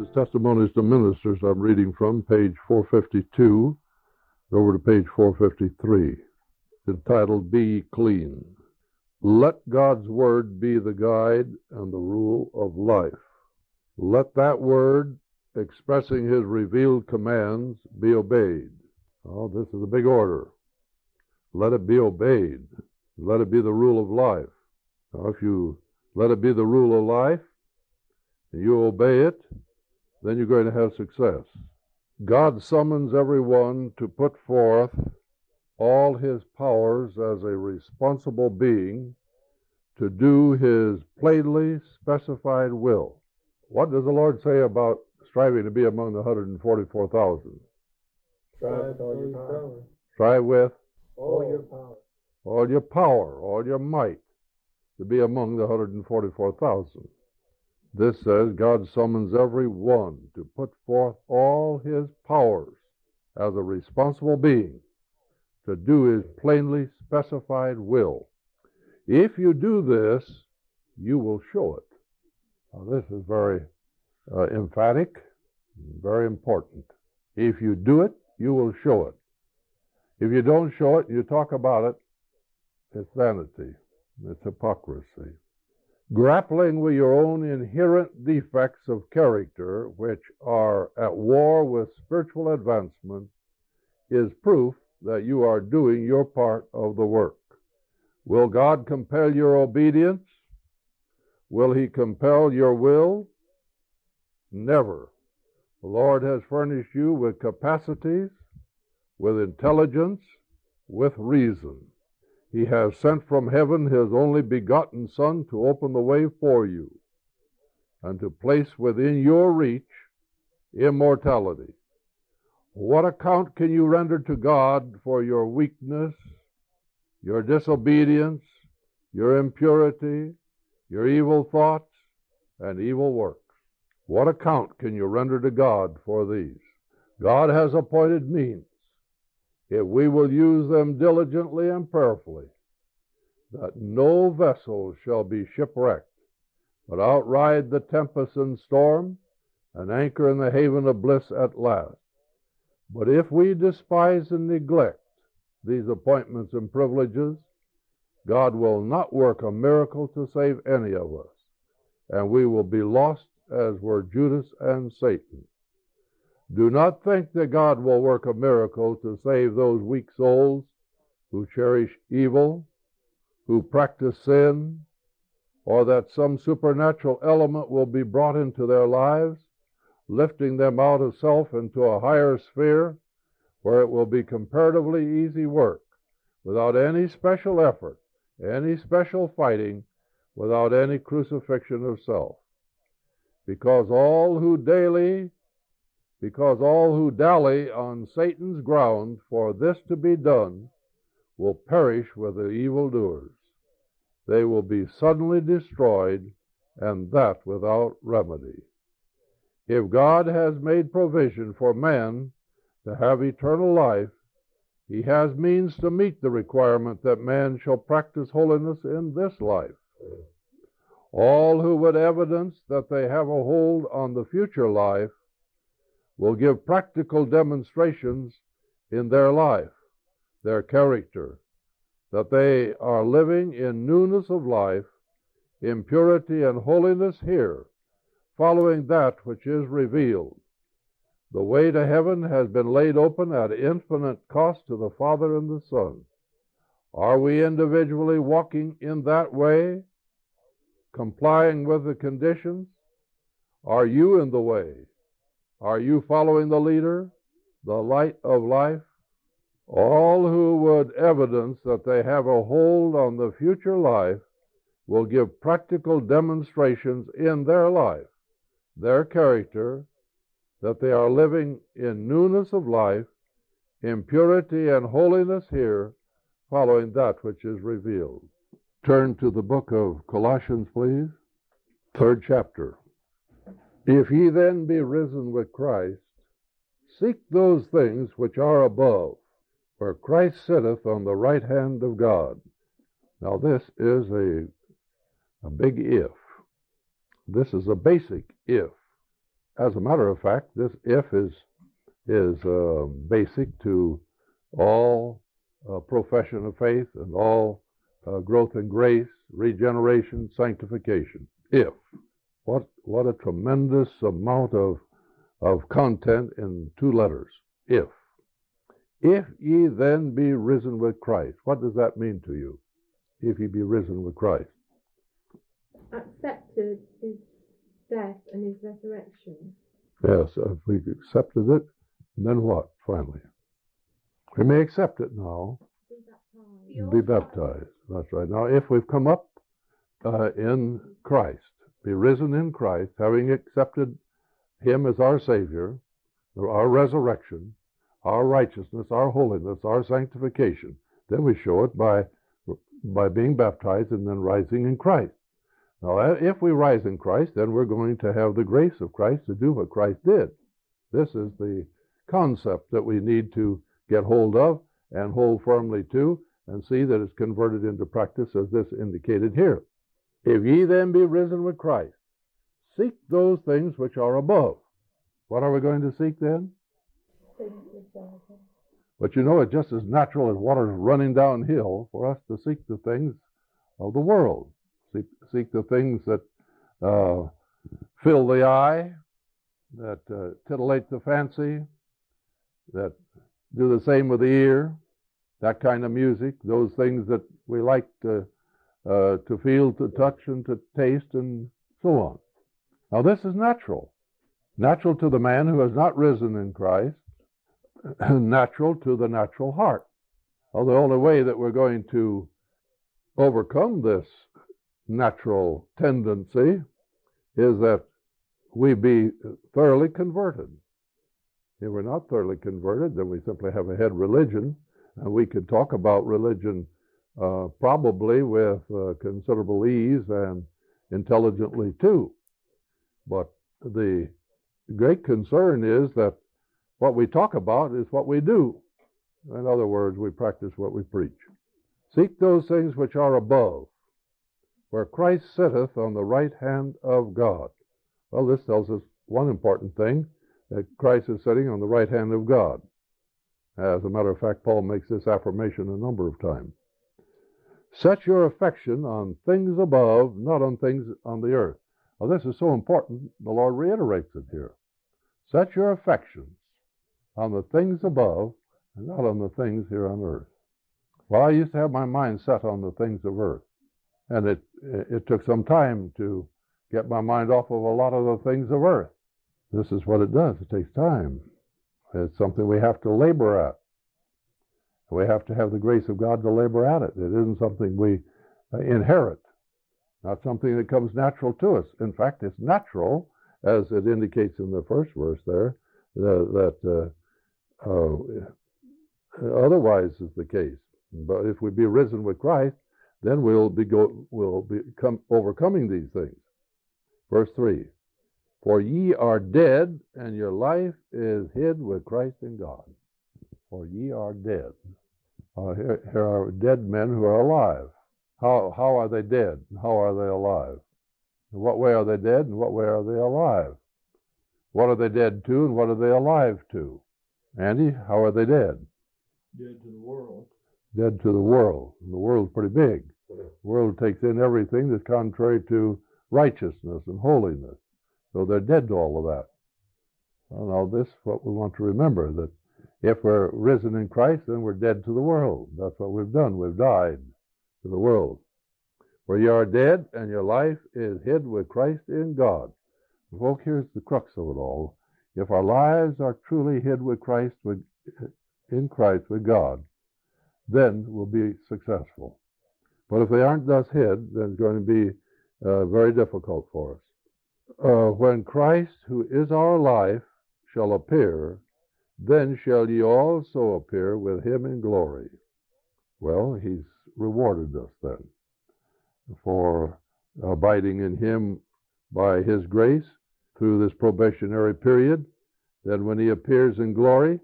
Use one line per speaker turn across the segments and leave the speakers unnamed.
Is Testimonies to Ministers. I'm reading from page 452 over to page 453. It's entitled Be Clean. Let God's Word be the guide and the rule of life. Let that Word, expressing His revealed commands, be obeyed. Oh, this is a big order. Let it be obeyed. Let it be the rule of life. Now, if you let it be the rule of life, you obey it, then you're going to have success. God summons everyone to put forth all his powers as a responsible being to do his plainly specified will. What does the Lord say about striving to be among the 144,000?
Strive all your power.
Strive with
All your power.
all your power, all your might, to be among the 144,000. This says God summons every one to put forth all his powers as a responsible being to do his plainly specified will. If you do this, you will show it. Now, this is very uh, emphatic, very important. If you do it, you will show it. If you don't show it, you talk about it, it's vanity, it's hypocrisy. Grappling with your own inherent defects of character, which are at war with spiritual advancement, is proof that you are doing your part of the work. Will God compel your obedience? Will He compel your will? Never. The Lord has furnished you with capacities, with intelligence, with reason. He has sent from heaven His only begotten Son to open the way for you and to place within your reach immortality. What account can you render to God for your weakness, your disobedience, your impurity, your evil thoughts, and evil works? What account can you render to God for these? God has appointed means, if we will use them diligently and prayerfully, that no vessel shall be shipwrecked, but outride the tempest and storm, and anchor in the haven of bliss at last. But if we despise and neglect these appointments and privileges, God will not work a miracle to save any of us, and we will be lost as were Judas and Satan. Do not think that God will work a miracle to save those weak souls who cherish evil, who practice sin, or that some supernatural element will be brought into their lives, lifting them out of self into a higher sphere where it will be comparatively easy work without any special effort, any special fighting, without any crucifixion of self. Because all who daily because all who dally on Satan's ground for this to be done will perish with the evildoers. They will be suddenly destroyed, and that without remedy. If God has made provision for man to have eternal life, he has means to meet the requirement that man shall practice holiness in this life. All who would evidence that they have a hold on the future life will give practical demonstrations in their life, their character, that they are living in newness of life, in purity and holiness here, following that which is revealed. The way to heaven has been laid open at infinite cost to the Father and the Son. Are we individually walking in that way? complying with the conditions? Are you in the way? Are you following the leader, the light of life? All who would evidence that they have a hold on the future life will give practical demonstrations in their life, their character, that they are living in newness of life, in purity and holiness here, following that which is revealed. Turn to the book of Colossians, please. Third chapter. If ye then be risen with Christ, seek those things which are above, where Christ sitteth on the right hand of God. Now, this is a, a big if. This is a basic if. as a matter of fact, this if is is uh, basic to all uh, profession of faith and all uh, growth in grace, regeneration, sanctification. If what what a tremendous amount of of content in two letters. If if ye then be risen with Christ, what does that mean to you? If ye be risen with Christ,
accepted his death and his resurrection.
yes, if we accepted it, then what? Finally, we may accept it now.
Be baptized.
be baptized. That's right. Now, if we've come up uh, in Christ, be risen in Christ, having accepted Him as our Savior, our resurrection, our righteousness, our holiness, our sanctification, then we show it by by being baptized and then rising in Christ. Now, uh, if we rise in Christ, then we're going to have the grace of Christ to do what Christ did. This is the concept that we need to get hold of and hold firmly to and see that it's converted into practice as this indicated here. If ye then be risen with Christ, seek those things which are above. What are we going to seek then? But you know, it's just as natural as water's running downhill for us to seek the things of the world, seek, seek the things that uh, fill the eye, that uh, titillate the fancy, that do the same with the ear, that kind of music, those things that we like to, uh, to feel, to touch, and to taste, and so on. Now, this is natural. Natural to the man who has not risen in Christ, natural to the natural heart. Well, the only way that we're going to overcome this natural tendency is that we be thoroughly converted. If we're not thoroughly converted, then we simply have a head religion, and we could talk about religion uh, probably with uh, considerable ease and intelligently too. But the great concern is that what we talk about is what we do. In other words, we practice what we preach. Seek those things which are above, where Christ sitteth on the right hand of God. Well, this tells us one important thing that Christ is sitting on the right hand of God. As a matter of fact, Paul makes this affirmation a number of times. Set your affection on things above, not on things on the earth. Now, this is so important, the Lord reiterates it here. Set your affections on the things above and not on the things here on earth. Well, I used to have my mind set on the things of earth, and it, it took some time to get my mind off of a lot of the things of earth. This is what it does. It takes time. It's something we have to labor at. We have to have the grace of God to labor at it. It isn't something we uh, inherit, not something that comes natural to us. In fact, it's natural, as it indicates in the first verse there, that, that uh, uh, otherwise is the case. But if we be risen with Christ, then we'll be go, we'll become overcoming these things. Verse three: For ye are dead, and your life is hid with Christ in God. For ye are dead. Uh, here, here are dead men who are alive. How how are they dead? How are they alive? In what way are they dead? and what way are they alive? What are they dead to, and what are they alive to? Andy, how are they dead?
Dead to the world.
Dead to the world. And the world's pretty big. The world takes in everything that's contrary to righteousness and holiness. So they're dead to all of that. Well, now this is what we want to remember that if we're risen in Christ, then we're dead to the world. That's what we've done. We've died to the world. For you are dead, and your life is hid with Christ in God. Folk, here's the crux of it all. If our lives are truly hid with Christ, with, in Christ, with God, then we'll be successful. But if they aren't thus hid, then it's going to be uh, very difficult for us. Uh, when Christ, who is our life, shall appear, then shall ye also appear with him in glory. Well, he's rewarded us then for abiding in him by his grace through this probationary period. Then, when he appears in glory,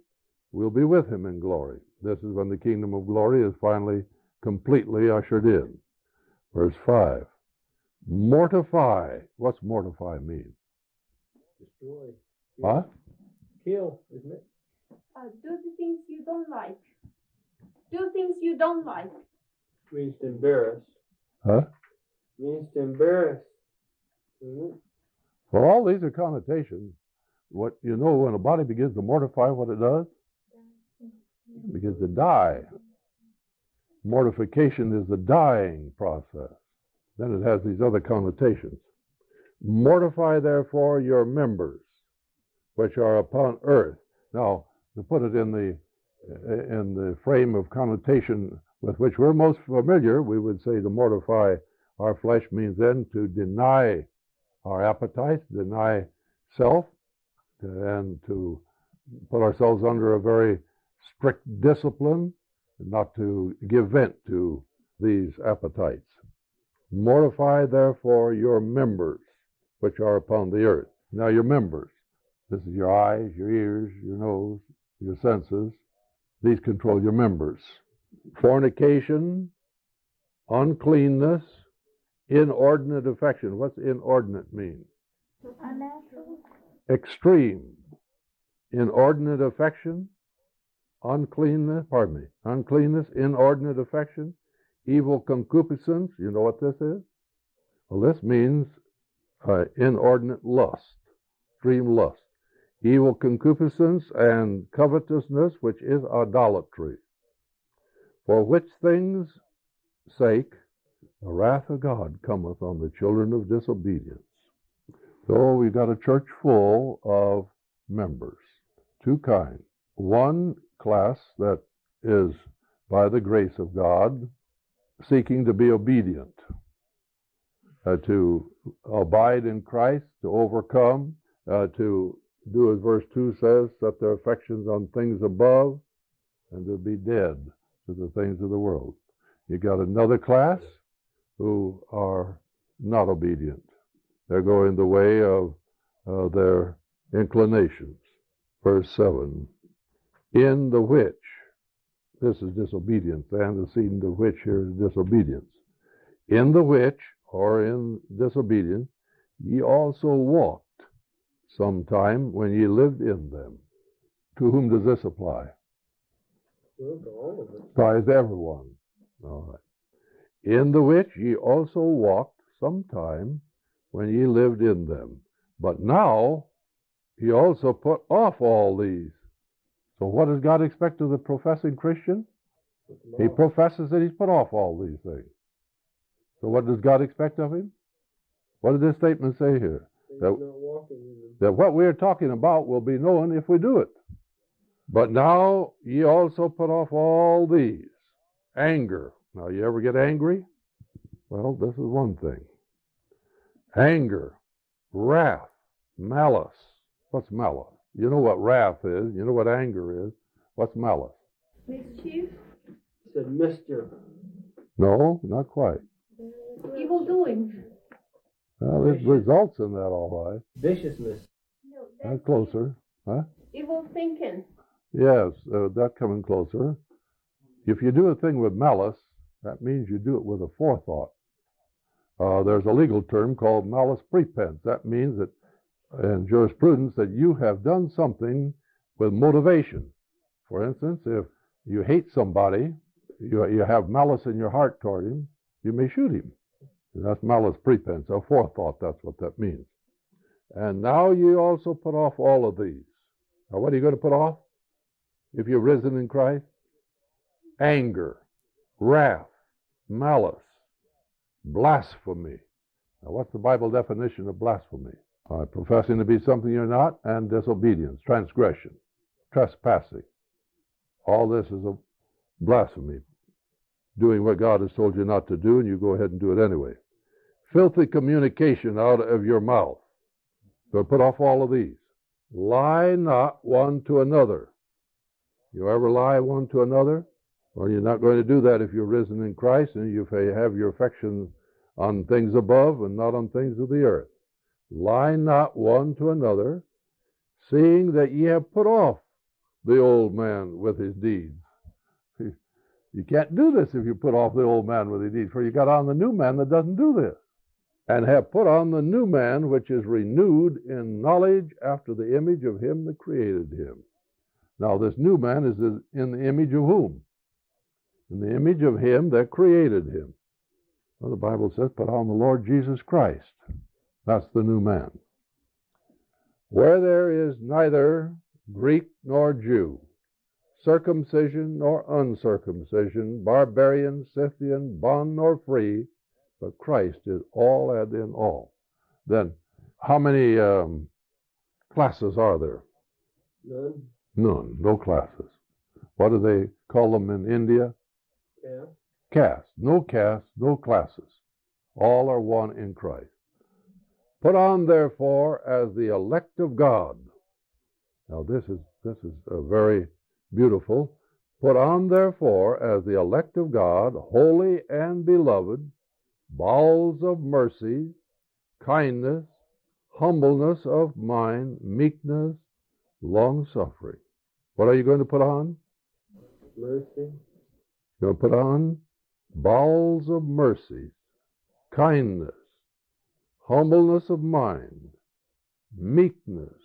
we'll be with him in glory. This is when the kingdom of glory is finally completely ushered in. Verse 5 Mortify. What's mortify mean?
Destroy.
Huh?
Kill, isn't it?
Uh, do the things you don't like. Do things you don't like.
Means to embarrass.
Huh?
Means to embarrass. Isn't it?
Well, all these are connotations. What you know when a body begins to mortify, what it does? It begins to die. Mortification is the dying process. Then it has these other connotations. Mortify therefore your members, which are upon earth. Now, to put it in the uh, in the frame of connotation with which we're most familiar, we would say to mortify our flesh means then to deny our appetites, deny self, and to put ourselves under a very strict discipline, not to give vent to these appetites. Mortify therefore your members, which are upon the earth. Now, your members, this is your eyes, your ears, your nose, your senses. These control your members. Fornication, uncleanness, inordinate affection. What's inordinate mean?
Unnatural.
Extreme. Inordinate affection, uncleanness, pardon me, uncleanness, inordinate affection, evil concupiscence. You know what this is? Well, this means uh, inordinate lust, extreme lust. Evil concupiscence and covetousness, which is idolatry. For which things' sake the wrath of God cometh on the children of disobedience. So we've got a church full of members, two kinds. One class that is, by the grace of God, seeking to be obedient, uh, to abide in Christ, to overcome, uh, to do as verse 2 says, set their affections on things above, and to be dead to the things of the world. You got another class who are not obedient. They're going the way of uh, their inclinations. Verse 7 In the which, this is disobedience, the antecedent of which here is disobedience. In the which, or in disobedience, ye also walked sometime when ye lived in them. To whom does this apply?
Well, to all of us.
Applies to everyone. All right. In the which ye also walked some time when ye lived in them. But now he also put off all these. So what does God expect of the professing Christian? He professes that he's put off all these things. So what does God expect of him? What did this statement say here? That-
not walking in them.
That what we are talking about will be known if we do it. But now ye also put off all these. Anger. Now, you ever get angry? Well, this is one thing. Anger, wrath, malice. What's malice? You know what wrath is. You know what anger is. What's malice?
Mischief.
He said mischief.
No, not quite.
Evil doing.
Well, it results in that, all right.
Viciousness.
That's closer. Huh?
Evil thinking.
Yes, uh, that coming closer. If you do a thing with malice, that means you do it with a forethought. Uh, there's a legal term called malice prepense. That means that in jurisprudence that you have done something with motivation. For instance, if you hate somebody, you, you have malice in your heart toward him, you may shoot him. That's malice prepense, a forethought, that's what that means. And now you also put off all of these. Now, what are you going to put off? if you're risen in Christ? Anger, wrath, malice, blasphemy. Now, what's the Bible definition of blasphemy? Uh, professing to be something you're not, and disobedience, transgression, trespassing. All this is a blasphemy. Doing what God has told you not to do, and you go ahead and do it anyway. Filthy communication out of your mouth. So put off all of these. Lie not one to another. You ever lie one to another? Well, you're not going to do that if you're risen in Christ and you have your affection on things above and not on things of the earth. Lie not one to another, seeing that ye have put off the old man with his deeds. You can't do this if you put off the old man with his deeds, for you got on the new man that doesn't do this. And have put on the new man, which is renewed in knowledge after the image of him that created him. Now, this new man is in the image of whom? In the image of him that created him. Well, the Bible says, put on the Lord Jesus Christ. That's the new man. Where there is neither Greek nor Jew, circumcision nor uncircumcision, barbarian, Scythian, bond nor free, but Christ is all and in all. Then, how many um, classes are there?
None.
None. No classes. What do they call them in India?
Yeah.
Caste. No caste, no classes. All are one in Christ. Put on, therefore, as the elect of God. Now, this is this is a very beautiful. Put on, therefore, as the elect of God, holy and beloved, bowels of mercy, kindness, humbleness of mind, meekness, long suffering. What are you going to put on?
Mercy.
You're going to put on bowels of mercy, kindness, humbleness of mind, meekness,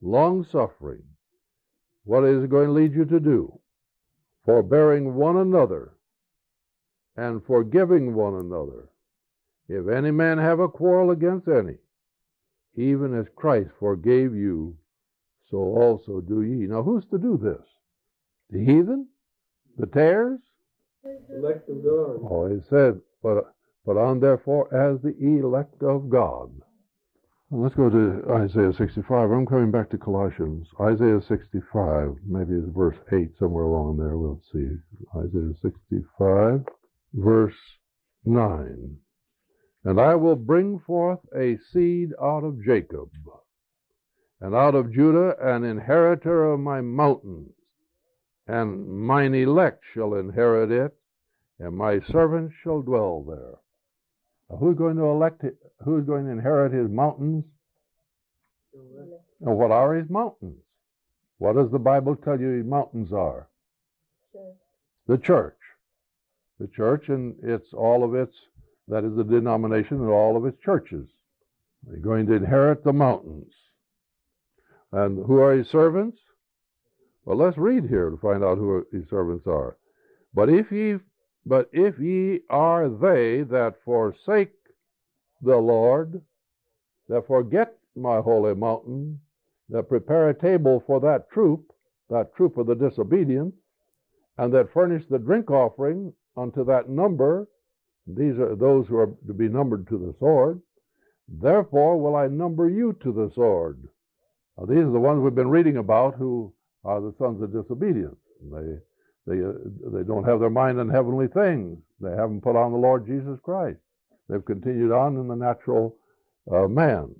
long suffering. What is it going to lead you to do? Forbearing one another and forgiving one another. If any man have a quarrel against any, even as Christ forgave you, so also do ye. Now, who's to do this? The heathen? The tares?
Elect of God.
Oh, it said, but, but on therefore as the elect of God. Well, let's go to Isaiah 65. I'm coming back to Colossians. Isaiah 65, maybe it's verse 8, somewhere along there. We'll see. Isaiah 65, verse 9. And I will bring forth a seed out of Jacob, and out of Judah an inheritor of my mountains, and mine elect shall inherit it, and my servants shall dwell there. Now, who's going to elect it? Who's going to inherit his mountains? And what are his mountains? What does the Bible tell you his mountains are? The church. The church and it's all of its, that is the denomination and all of its churches. They're going to inherit the mountains. And who are his servants? Well, let's read here to find out who his servants are. But if ye but if ye are they that forsake the Lord, that forget my holy mountain, that prepare a table for that troop, that troop of the disobedient, and that furnish the drink offering unto that number, these are those who are to be numbered to the sword, therefore will I number you to the sword. Now, these are the ones we've been reading about who are the sons of disobedience. They they, uh, they don't have their mind on heavenly things. They haven't put on the Lord Jesus Christ. They've continued on in the natural uh, man.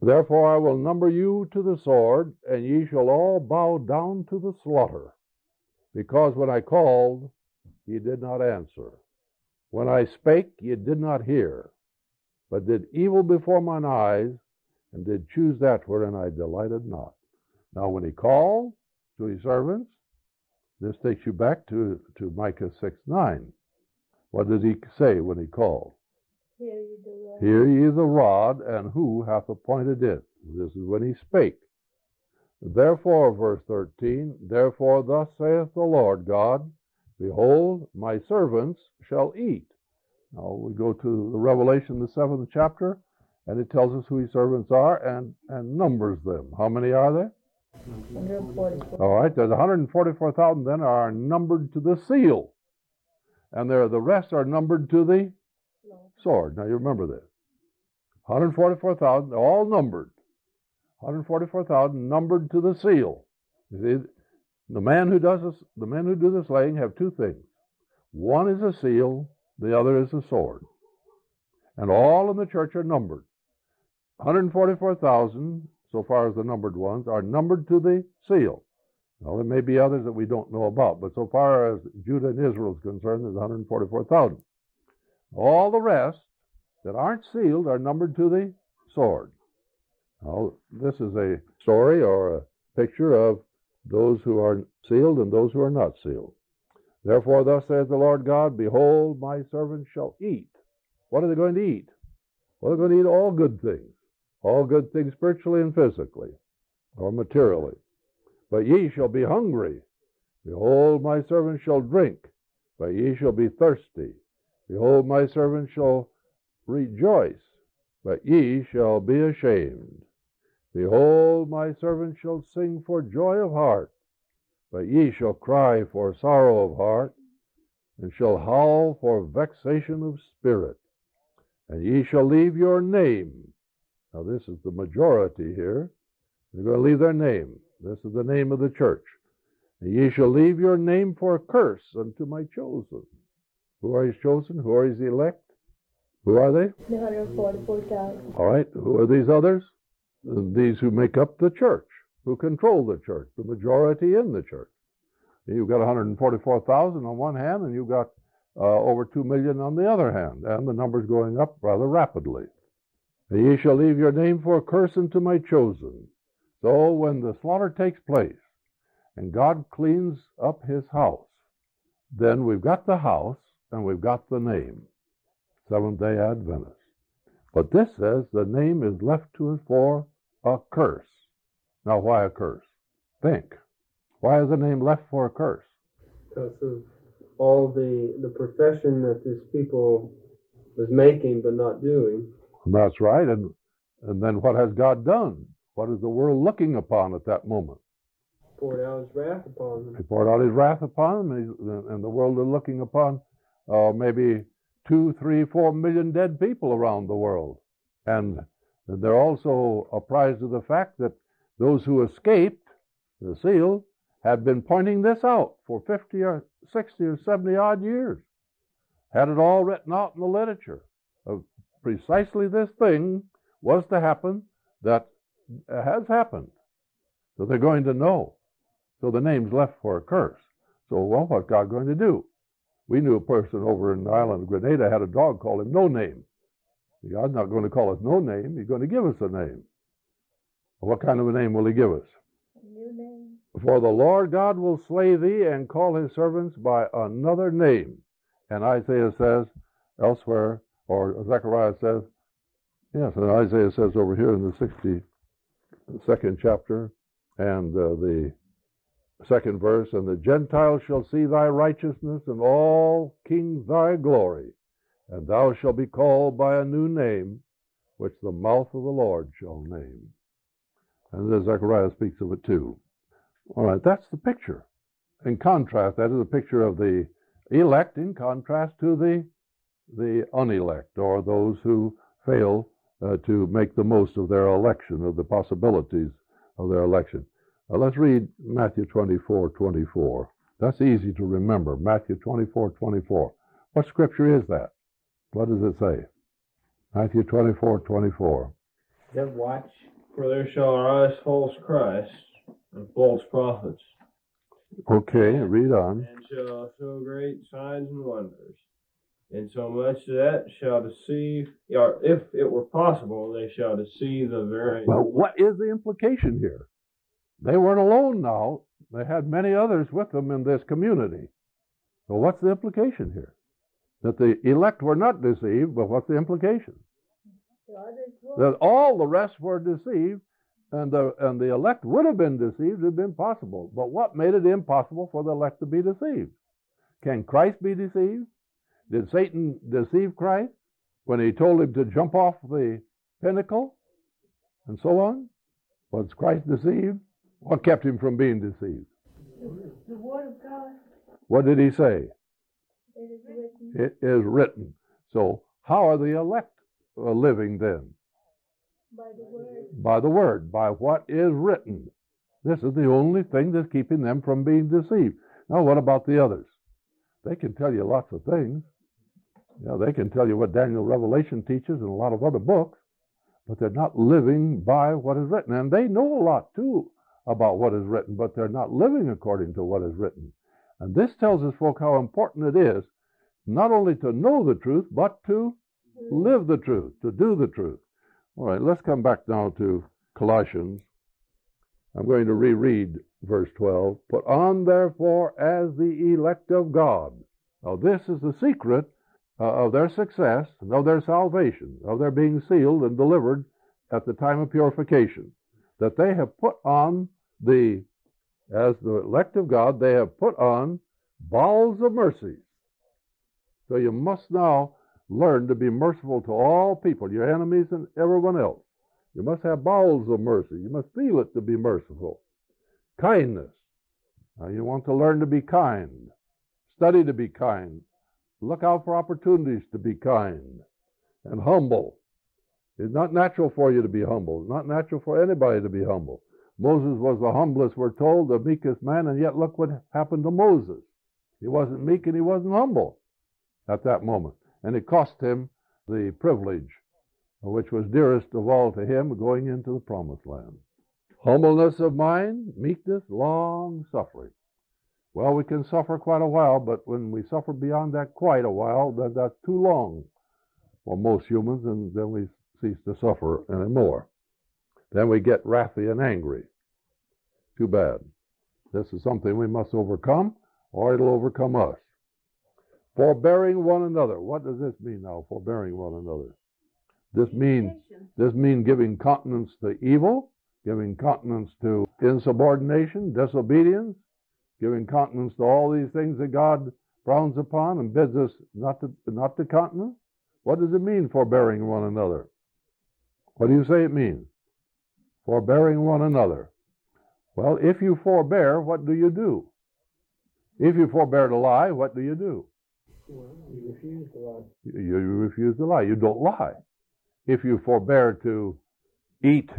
Therefore I will number you to the sword, and ye shall all bow down to the slaughter. Because when I called, ye did not answer. When I spake, ye did not hear, but did evil before mine eyes, and did choose that wherein I delighted not. Now when he called to his servants, this takes you back to, to Micah 6 9. What did he say when he called?
Hear ye the rod.
Hear ye the rod, and who hath appointed it? This is when he spake. Therefore, verse 13, therefore thus saith the Lord God, Behold, my servants shall eat. Now we go to the Revelation, the seventh chapter, and it tells us who his servants are and, and numbers them. How many are there?
144.
All right, there's 144,000 then are numbered to the seal. And there the rest are numbered to the sword. Now you remember this. 144,000, all numbered. 144,000 numbered to the seal. You see, the man who does this, the men who do the slaying have two things. One is a seal, the other is a sword. And all in the church are numbered. 144,000, so far as the numbered ones, are numbered to the seal. Now, there may be others that we don't know about, but so far as Judah and Israel is concerned, there's 144,000. All the rest that aren't sealed are numbered to the sword. Now, this is a story or a picture of those who are sealed and those who are not sealed. Therefore, thus saith the Lord God, Behold, my servants shall eat. What are they going to eat? Well, they're going to eat all good things, all good things spiritually and physically, or materially. But ye shall be hungry. Behold, my servants shall drink, but ye shall be thirsty. Behold, my servants shall rejoice, but ye shall be ashamed. Behold, my servant shall sing for joy of heart, but ye shall cry for sorrow of heart, and shall howl for vexation of spirit. And ye shall leave your name. Now, this is the majority here. They're going to leave their name. This is the name of the church. And ye shall leave your name for a curse unto my chosen. Who are his chosen? Who are his elect? Who are they?
The 144,000.
All right. Who are these others? These who make up the church, who control the church, the majority in the church. You've got 144,000 on one hand, and you've got uh, over 2 million on the other hand, and the number's going up rather rapidly. Ye shall leave your name for a curse unto my chosen. So when the slaughter takes place, and God cleans up his house, then we've got the house and we've got the name, Seventh day Adventist. But this says the name is left to us for a curse. Now, why a curse? Think. Why is the name left for a curse?
Because of all the the profession that this people was making but not doing.
That's right. And and then what has God done? What is the world looking upon at that moment?
He Poured out his wrath upon them.
He poured out his wrath upon them, and, the world is looking upon uh, maybe two, three, four million dead people around the world. And they're also apprised of the fact that those who escaped the seal had been pointing this out for 50 or 60 or 70 odd years. Had it all written out in the literature of precisely this thing was to happen that has happened. So they're going to know. So the name's left for a curse. So, well, what's God going to do? We knew a person over in the island of Grenada had a dog called him No Name. God's not going to call us No Name. He's going to give us a name. What kind of a name will he give us?
A new name.
For the Lord God will slay thee and call his servants by another name. And Isaiah says elsewhere, or Zechariah says, yes, and Isaiah says over here in the 62nd chapter and uh, the second verse, and the Gentiles shall see thy righteousness, and all kings thy glory. And thou shalt be called by a new name, which the mouth of the Lord shall name. And then Zechariah speaks of it too. All right, that's the picture. In contrast, that is a picture of the elect in contrast to the the unelect or those who fail uh, to make the most of their election, of the possibilities of their election. Uh, let's read Matthew 24, 24. That's easy to remember. Matthew 24, 24. What scripture is that? What does it say? Matthew 24, 24.
Then watch, for there shall arise false Christs and false prophets,
Okay, read on.
and shall show great signs and wonders. And so much that shall deceive, or if it were possible, they shall deceive the very.
Well, what is the implication here? They weren't alone now. They had many others with them in this community. So what's the implication here? That the elect were not deceived, but what's the implication?
The.
That all the rest were deceived, and the and the elect would have been deceived if it had been possible. But what made it impossible for the elect to be deceived? Can Christ be deceived? Did Satan deceive Christ when he told him to jump off the pinnacle and so on? Was Christ deceived? What kept him from being deceived?
The word of God.
What did he say?
It is written.
It is written. So, how are the elect uh, living then?
By the word.
By the word, by what is written. This is the only thing that's keeping them from being deceived. Now, what about the others? They can tell you lots of things. Yeah, they can tell you what Daniel Revelation teaches and a lot of other books, but they're not living by what is written. And they know a lot too about what is written, but they're not living according to what is written. And this tells us, folk, how important it is not only to know the truth, but to live the truth, to do the truth. All right, let's come back now to Colossians. I'm going to reread verse 12. Put on, therefore, as the elect of God. Now, this is the secret uh, of their success, and of their salvation, of their being sealed and delivered at the time of purification, that they have put on the, as the elect of God, they have put on bowels of mercies. So you must now learn to be merciful to all people, your enemies and everyone else. You must have bowels of mercy. You must feel it to be merciful. Kindness. Now you want to learn to be kind. Study to be kind. Look out for opportunities to be kind and humble. It's not natural for you to be humble. It's not natural for anybody to be humble. Moses was the humblest, we're told, the meekest man, and yet look what happened to Moses. He wasn't meek and he wasn't humble at that moment. And it cost him the privilege, which was dearest of all to him, going into the promised land. Humbleness of mind, meekness, long suffering. Well, we can suffer quite a while, but when we suffer beyond that quite a while, then that's too long for most humans, and then we cease to suffer anymore. Then we get wrathy and angry. Too bad. This is something we must overcome, or it'll overcome us. Forbearing one another. What does this mean now, forbearing one another? This means this means giving countenance to evil, giving countenance to insubordination, disobedience, giving countenance to all these things that God frowns upon and bids us not to not to countenance. What does it mean, forbearing one another? What do you say it means? Forbearing one another. Well, if you forbear, what do you do? If you forbear to lie, what do you do?
Well, you refuse to lie.
You, refuse to lie. You don't lie. If you forbear to eat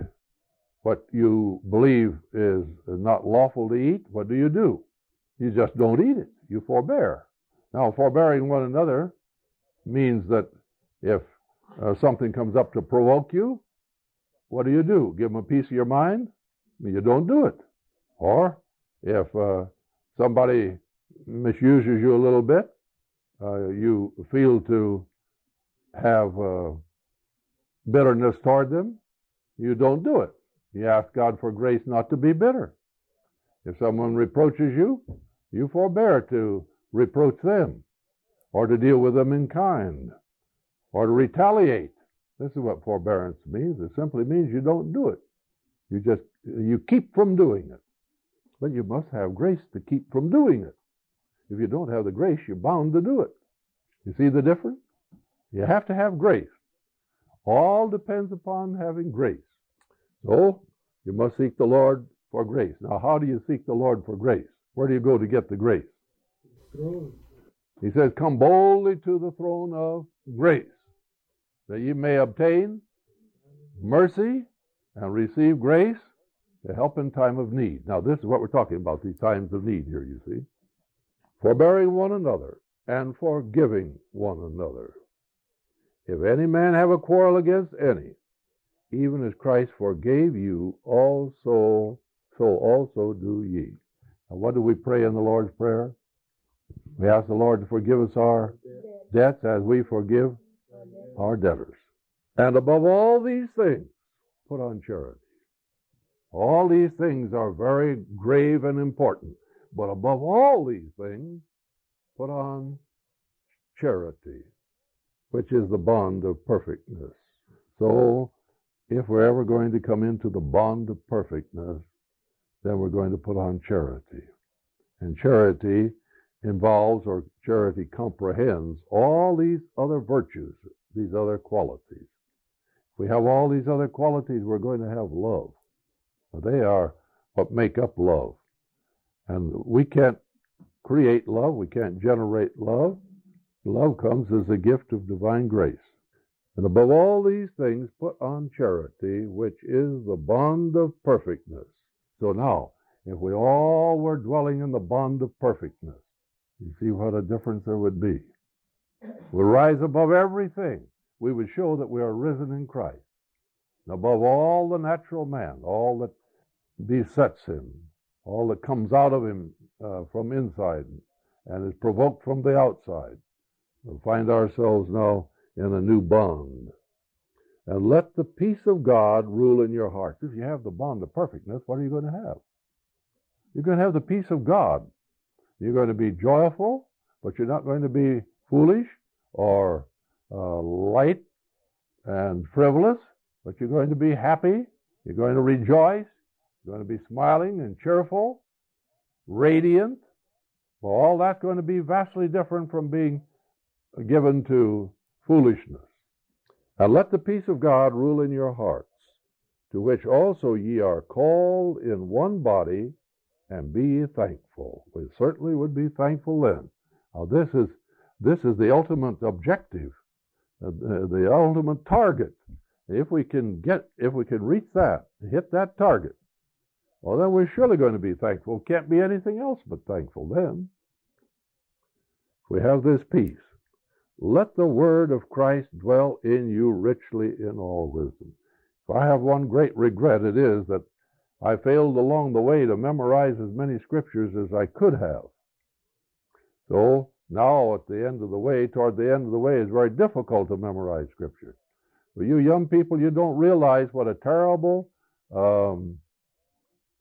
what you believe is not lawful to eat, what do you do? You just don't eat it. You forbear. Now, forbearing one another means that if uh, something comes up to provoke you, what do you do? Give them a piece of your mind? You don't do it. Or if uh, somebody misuses you a little bit, uh, you feel to have uh, bitterness toward them, you don't do it. You ask God for grace not to be bitter. If someone reproaches you, you forbear to reproach them or to deal with them in kind or to retaliate. This is what forbearance means. It simply means you don't do it. You just you keep from doing it. But you must have grace to keep from doing it. If you don't have the grace, you're bound to do it. You see the difference? You have to have grace. All depends upon having grace. So, you must seek the Lord for grace. Now, how do you seek the Lord for grace? Where do you go to get the grace?
Throne.
He says, Come boldly to the throne of grace, that ye may obtain mercy and receive grace to help in time of need. Now, this is what we're talking about, these times of need here, you see. Forbearing one another and forgiving one another. If any man have a quarrel against any, even as Christ forgave you, also, so also do ye. Now, what do we pray in the Lord's Prayer? We ask the Lord to forgive us our debts as we forgive our debtors. And above all these things, put on charity. All these things are very grave and important. But above all these things, put on charity, which is the bond of perfectness. So, if we're ever going to come into the bond of perfectness, then we're going to put on charity. And charity involves or charity comprehends all these other virtues, these other qualities. If we have all these other qualities, we're going to have love. They are what make up love. And we can't create love, we can't generate love. Love comes as a gift of divine grace. And above all these things, put on charity, which is the bond of perfectness. So now, if we all were dwelling in the bond of perfectness, you see what a difference there would be. We rise above everything. We would show that we are risen in Christ. And above all the natural man, all that besets him, all that comes out of him uh, from inside and is provoked from the outside. We'll find ourselves now in a new bond. And let the peace of God rule in your hearts. If you have the bond of perfectness, what are you going to have? You're going to have the peace of God. You're going to be joyful, but you're not going to be foolish or uh, light and frivolous, but you're going to be happy. You're going to rejoice. Going to be smiling and cheerful, radiant. Well, all that's going to be vastly different from being given to foolishness. And let the peace of God rule in your hearts, to which also ye are called in one body, and be thankful. We certainly would be thankful then. Now this is this is the ultimate objective, uh, the ultimate target. If we can get, if we can reach that, hit that target, well, then we're surely going to be thankful. Can't be anything else but thankful then. We have this peace, let the word of Christ dwell in you richly in all wisdom. If I have one great regret, it is that I failed along the way to memorize as many scriptures as I could have. So now, at the end of the way, toward the end of the way, it's very difficult to memorize scripture. For you young people, you don't realize what a terrible um,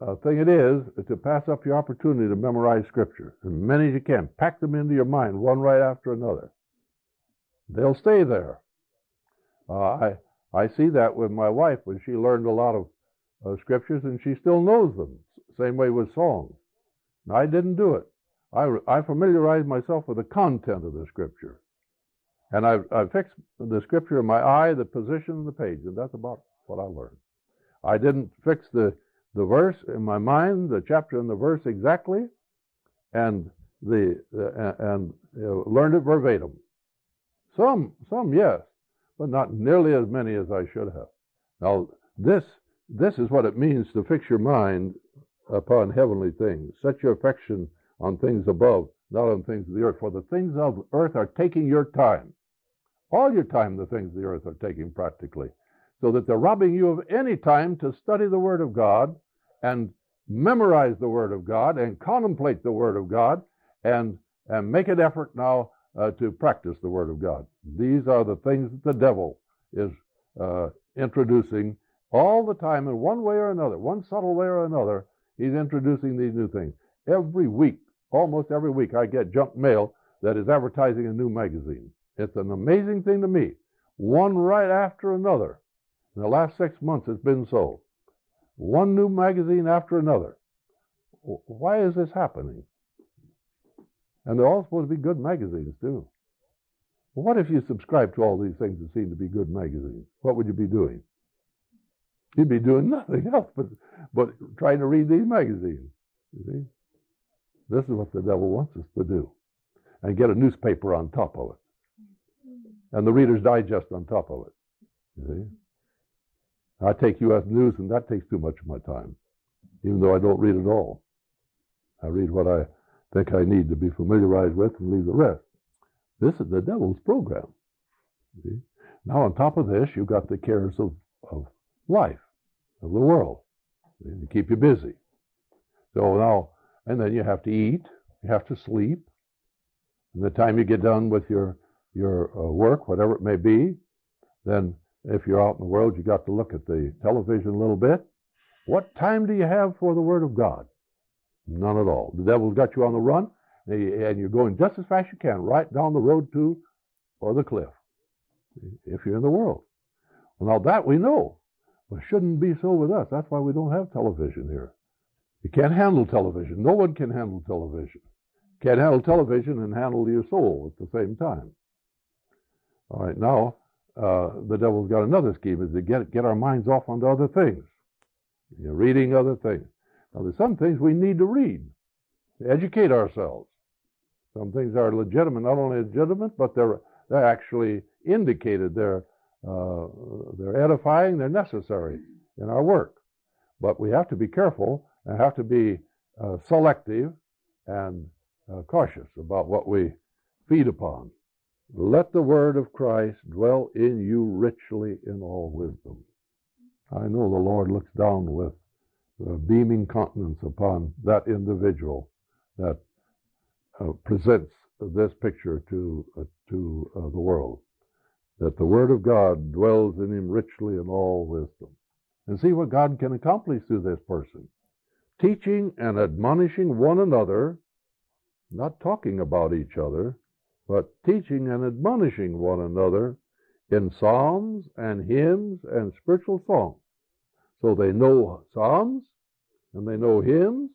uh, thing it is to pass up your opportunity to memorize scripture. As many as you can. Pack them into your mind, one right after another. They'll stay there. Uh, I I see that with my wife when she learned a lot of uh, scriptures and she still knows them. Same way with songs. I didn't do it. I, I familiarized myself with the content of the scripture. And I, I fixed the scripture in my eye, the position, and the page, and that's about what I learned. I didn't fix the, the verse in my mind, the chapter and the verse exactly, and the uh, and uh, learned it verbatim. Some, some yes, but not nearly as many as I should have. Now, this this is what it means to fix your mind upon heavenly things. Set your affection on things above, not on things of the earth. For the things of earth are taking your time. All your time, the things of the earth are taking practically. So that they're robbing you of any time to study the Word of God and memorize the Word of God and contemplate the Word of God and, and make an effort now uh, to practice the Word of God. These are the things that the devil is uh, introducing all the time in one way or another, one subtle way or another. He's introducing these new things. Every week, almost every week, I get junk mail that is advertising a new magazine. It's an amazing thing to me. One right after another. In the last six months, it's been so. One new magazine after another. Why is this happening? And they're all supposed to be good magazines, too. What if you subscribe to all these things that seem to be good magazines? What would you be doing? You'd be doing nothing else but, but trying to read these magazines. You see? This is what the devil wants us to do. And get a newspaper on top of it. And the Reader's Digest on top of it. You see? I take U.S. News, and that takes too much of my time, even though I don't read it all. I read what I think I need to be familiarized with and leave the rest. This is the devil's program. See? Now, on top of this, you've got the cares of, of life, of the world, to keep you busy. So now, and then you have to eat, you have to sleep. And the time you get done with your your uh, work, whatever it may be, then if you're out in the world, you got to look at the television a little bit. What time do you have for the Word of God? None at all. The devil's got you on the run, and you're going just as fast as you can, right down the road to or the cliff, if you're in the world. Well, now that we know, but shouldn't be so with us. That's why we don't have television here. You can't handle television. No one can handle television. Can't handle television and handle your soul at the same time. All right, now uh, the devil's got another scheme: is to get get our minds off onto other things. You're reading other things. Now, there's some things we need to read to educate ourselves. Some things are legitimate, not only legitimate, but they're they're actually indicated. They're uh, they're edifying. They're necessary in our work. But we have to be careful and have to be uh, selective and uh, cautious about what we feed upon. Let the word of Christ dwell in you richly in all wisdom. I know the Lord looks down with a beaming countenance upon that individual that uh, presents this picture to uh, to uh, the world. That the Word of God dwells in him richly in all wisdom. And see what God can accomplish through this person teaching and admonishing one another, not talking about each other, but teaching and admonishing one another in psalms and hymns and spiritual songs. So they know psalms, and they know hymns,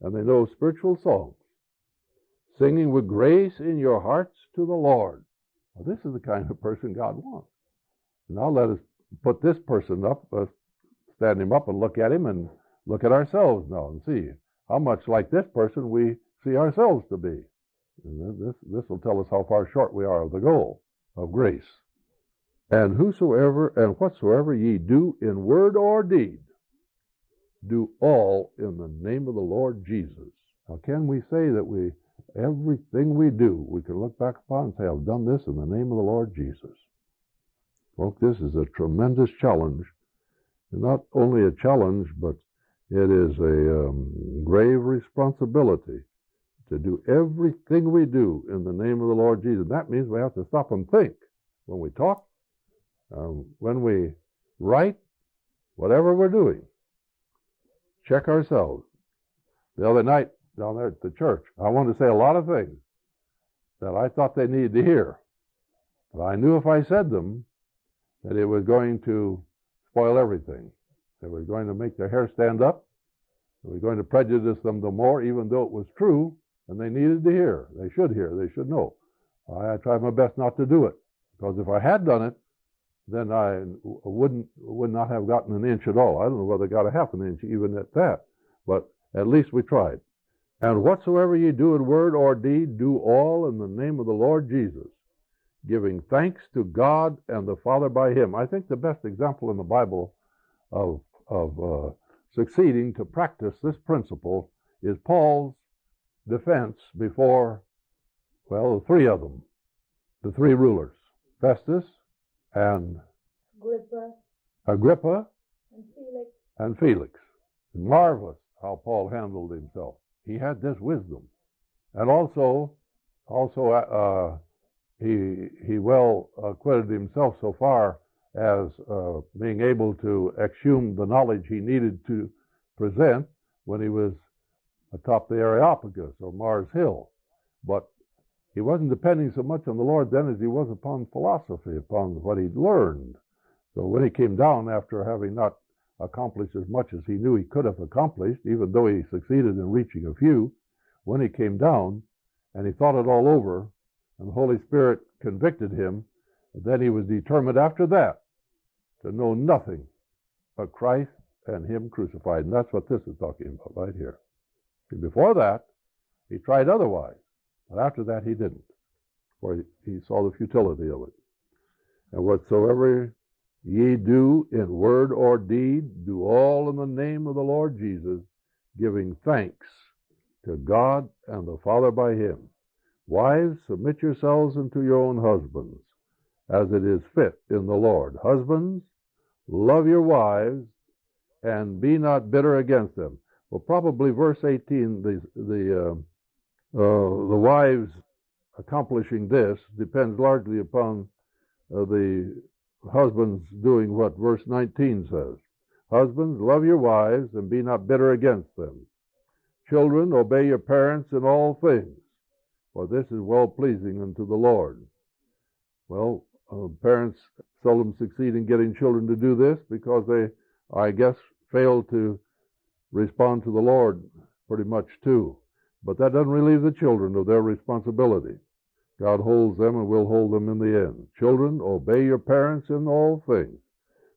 and they know spiritual songs. Singing with grace in your hearts to the Lord. Well, this is the kind of person God wants. Now let us put this person up, uh, stand him up and look at him and look at ourselves now and see how much like this person we see ourselves to be. This, this will tell us how far short we are of the goal of grace. And whosoever and whatsoever ye do in word or deed, do all in the name of the Lord Jesus. Now, can we say that we, everything we do, we can look back upon and say, I've done this in the name of the Lord Jesus? Folks, this is a tremendous challenge. Not only a challenge, but it is a um, grave responsibility to do everything we do in the name of the Lord Jesus. That means we have to stop and think when we talk, um, when we write, whatever we're doing. Check ourselves. The other night down there at the church, I wanted to say a lot of things that I thought they needed to hear. But I knew if I said them, that it was going to spoil everything. It was going to make their hair stand up. It was going to prejudice them the more, even though it was true and they needed to hear. They should hear. They should know. I, I tried my best not to do it because if I had done it, then I wouldn't would not have gotten an inch at all. I don't know whether I got a half an inch even at that, but at least we tried. And whatsoever ye do in word or deed, do all in the name of the Lord Jesus, giving thanks to God and the Father by Him. I think the best example in the Bible of of uh, succeeding to practice this principle is Paul's defense before, well, three of them, the three rulers, Festus and
Agrippa
Agrippa
and Felix.
and Felix. Marvelous how Paul handled himself. He had this wisdom, and also, also uh, he he well acquitted himself so far as uh, being able to exhume the knowledge he needed to present when he was atop the Areopagus or Mars Hill. But he wasn't depending so much on the Lord then as he was upon philosophy, upon what he'd learned. So when he came down after having not accomplished as much as he knew he could have accomplished, even though he succeeded in reaching a few, when he came down and he thought it all over, and the Holy Spirit convicted him, then he was determined after that to know nothing but Christ and Him crucified. And that's what this is talking about right here. Before that, he tried otherwise. But after that, he didn't. For he, saw the futility of it. And whatsoever ye do in word or deed, do all in the name of the Lord Jesus, giving thanks to God and the Father by him. Wives, submit yourselves unto your own husbands, as it is fit in the Lord. Husbands, love your wives, and be not bitter against them. Well, probably verse 18, the, the, uh, uh, the wives accomplishing this depends largely upon uh, the husbands doing what verse 19 says. Husbands, love your wives and be not bitter against them. Children, obey your parents in all things, for this is well pleasing unto the Lord. Well, uh, parents seldom succeed in getting children to do this because they, I guess, fail to respond to the Lord pretty much too. But that doesn't relieve the children of their responsibility. God holds them and will hold them in the end. Children, obey your parents in all things,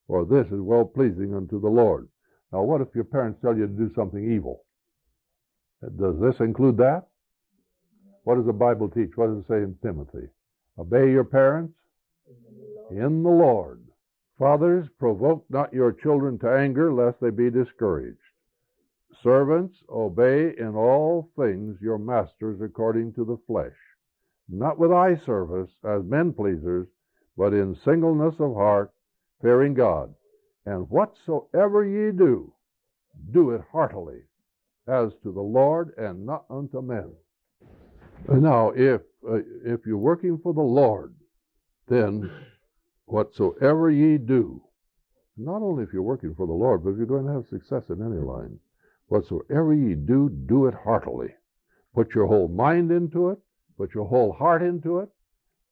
for this is well pleasing unto the Lord. Now, what if your parents tell you to do something evil? Does this include that? What does the Bible teach? What does it say in Timothy? Obey your parents in the Lord. Fathers, provoke not your children to anger, lest they be discouraged. Servants, obey in all things your masters according to the flesh, not with eye service as men pleasers, but in singleness of heart, fearing God. And whatsoever ye do, do it heartily, as to the Lord and not unto men. Now, if uh, if you're working for the Lord, then whatsoever ye do, not only if you're working for the Lord, but if you're going to have success in any line, whatsoever ye do, do it heartily. Put your whole mind into it, put your whole heart into it,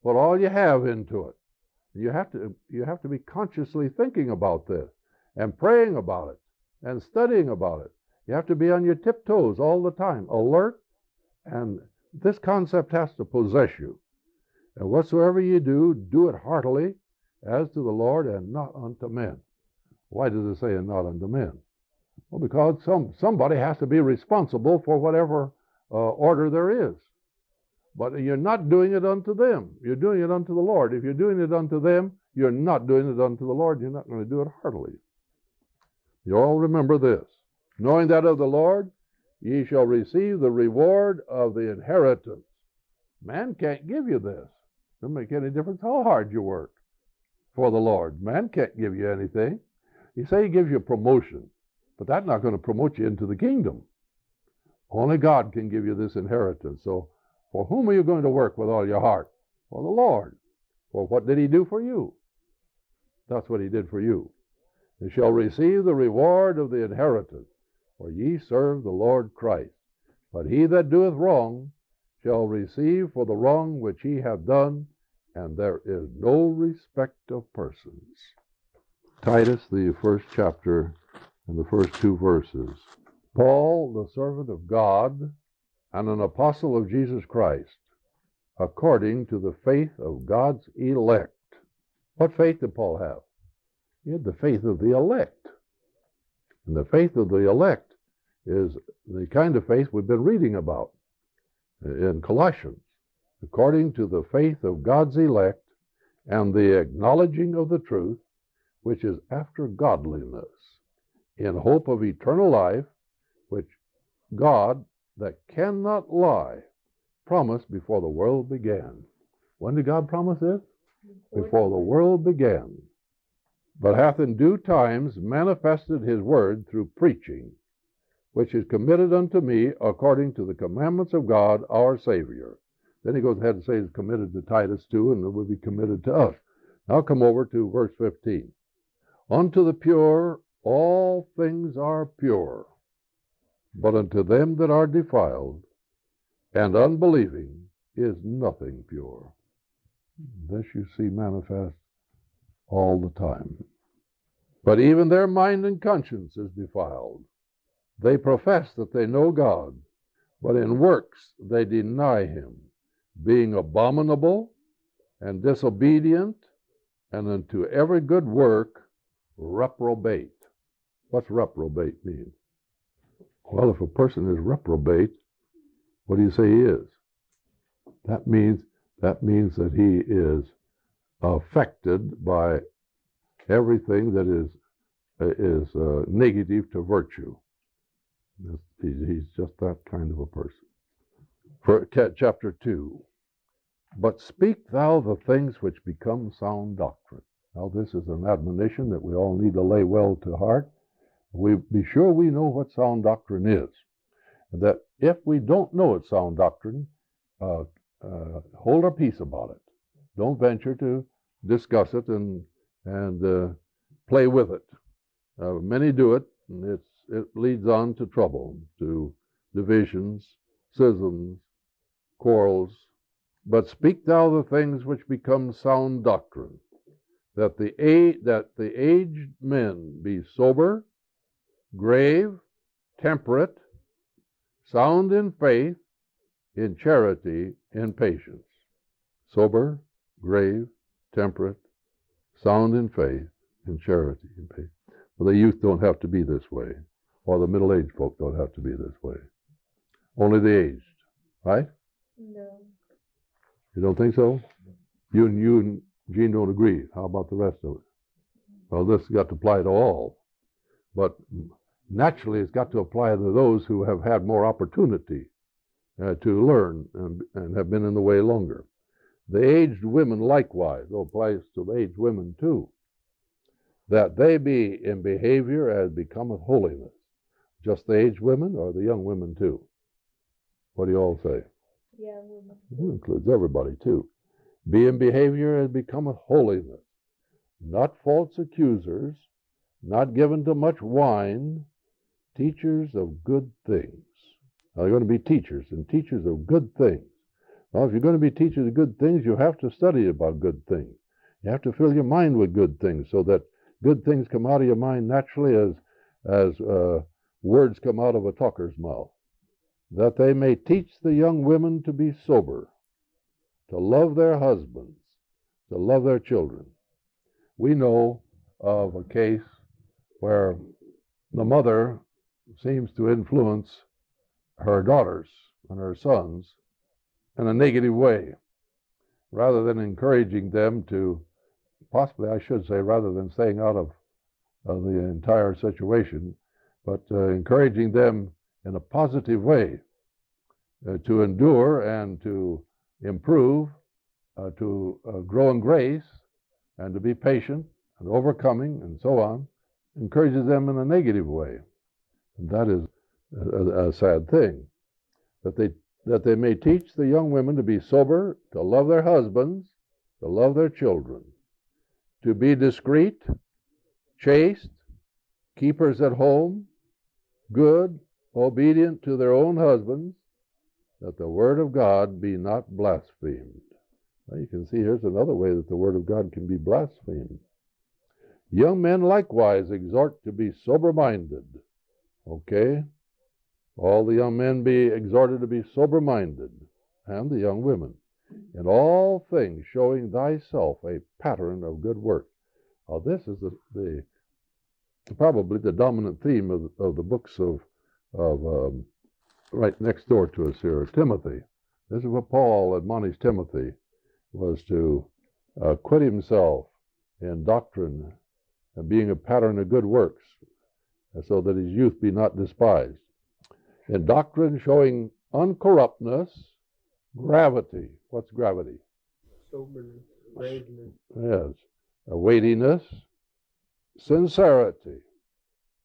put all you have into it. You have to you have to be consciously thinking about this and praying about it and studying about it. You have to be on your tiptoes all the time, alert, and this concept has to possess you. And whatsoever ye do, do it heartily as to the Lord and not unto men. Why does it say and not unto men? Well, because some somebody has to be responsible for whatever uh, order there is. But you're not doing it unto them. You're doing it unto the Lord. If you're doing it unto them, you're not doing it unto the Lord. You're not going to do it heartily. You all remember this. Knowing that of the Lord, ye shall receive the reward of the inheritance. Man can't give you this. It doesn't make any difference how hard you work for the Lord. Man can't give you anything. You say he gives you promotion, but that's not going to promote you into the kingdom. Only God can give you this inheritance. So, for whom are you going to work with all your heart? For the Lord. For what did he do for you? That's what he did for you. You shall receive the reward of the inheritance, for ye serve the Lord Christ. But he that doeth wrong shall receive for the wrong which he hath done, and there is no respect of persons. Titus, the first chapter and the first two verses. Paul, the servant of God and an apostle of Jesus Christ, according to the faith of God's elect. What faith did Paul have? He had the faith of the elect. And the faith of the elect is the kind of faith we've been reading about in Colossians. According to the faith of God's elect and the acknowledging of the truth, which is after godliness, in hope of eternal life, which God, that cannot lie, promised before the world began. When did God promise this? Before the world began. But hath in due times manifested his word through preaching, which is committed unto me according to the commandments of God our Savior. Then he goes ahead and says committed to Titus too, and it will be committed to us. Now come over to verse 15. Unto the pure all things are pure, but unto them that are defiled and unbelieving is nothing pure. This you see manifest all the time. But even their mind and conscience is defiled. They profess that they know God, but in works they deny him, being abominable and disobedient, and unto every good work reprobate. What's reprobate mean? Well, if a person is reprobate, what do you say he is? That means that means that he is affected by everything that is is uh, negative to virtue. He's, he's just that kind of a person. For chapter two, but speak thou the things which become sound doctrine. Now, this is an admonition that we all need to lay well to heart. We be sure we know what sound doctrine is. That if we don't know it's sound doctrine, uh, uh, hold our peace about it. Don't venture to discuss it and and uh, play with it. Uh, many do it, and it leads on to trouble, to divisions, schisms, quarrels. But speak thou the things which become sound doctrine, that the that the aged men be sober, grave, temperate, sound in faith, in charity, in patience. Sober, grave, temperate, sound in faith, in charity, in patience. Well, the youth don't have to be this way, or the middle-aged folk don't have to be this way. Only the aged, right?
No.
You don't think so? You and you and Gene don't agree. How about the rest of it? Well, this has got to apply to all, but naturally, it's got to apply to those who have had more opportunity uh, to learn and, and, have been in the way longer. The aged women likewise, though applies to the aged women too, that they be in behavior as becometh holiness. Just the aged women or the young women too? What do you all say?
Yeah, woman.
It includes everybody too. Be in behavior as becometh holiness, not false accusers, not given to much wine, teachers of good things. Now, they're going to be teachers and teachers of good things, Well, if you're going to be teachers of good things, you have to study about good things. You have to fill your mind with good things so that good things come out of your mind naturally as, as uh, words come out of a talker's mouth. That they may teach the young women to be sober, to love their husbands, to love their children. We know of a case where the mother seems to influence her daughters and her sons in a negative way rather than encouraging them to possibly I should say rather than staying out of, of the entire situation but uh, encouraging them in a positive way uh, to endure and to improve uh, to uh, grow in grace and to be patient and overcoming and so on encourages them in a negative way and that is a, a sad thing that they that they may teach the young women to be sober, to love their husbands, to love their children, to be discreet, chaste, keepers at home, good, obedient to their own husbands, that the word of God be not blasphemed. Well, you can see here's another way that the word of God can be blasphemed. Young men likewise exhort to be sober minded. Okay? All the young men be exhorted to be sober minded, and the young women, in all things showing thyself a pattern of good work. Now, this is the, the probably the dominant theme of, of the books of, of um, right next door to us here, Timothy. This is what Paul admonished Timothy was to uh, quit himself in doctrine and being a pattern of good works, so that his youth be not despised in doctrine showing uncorruptness, gravity. What's gravity?
Soberness, graveness.
Yes. A weightiness, sincerity.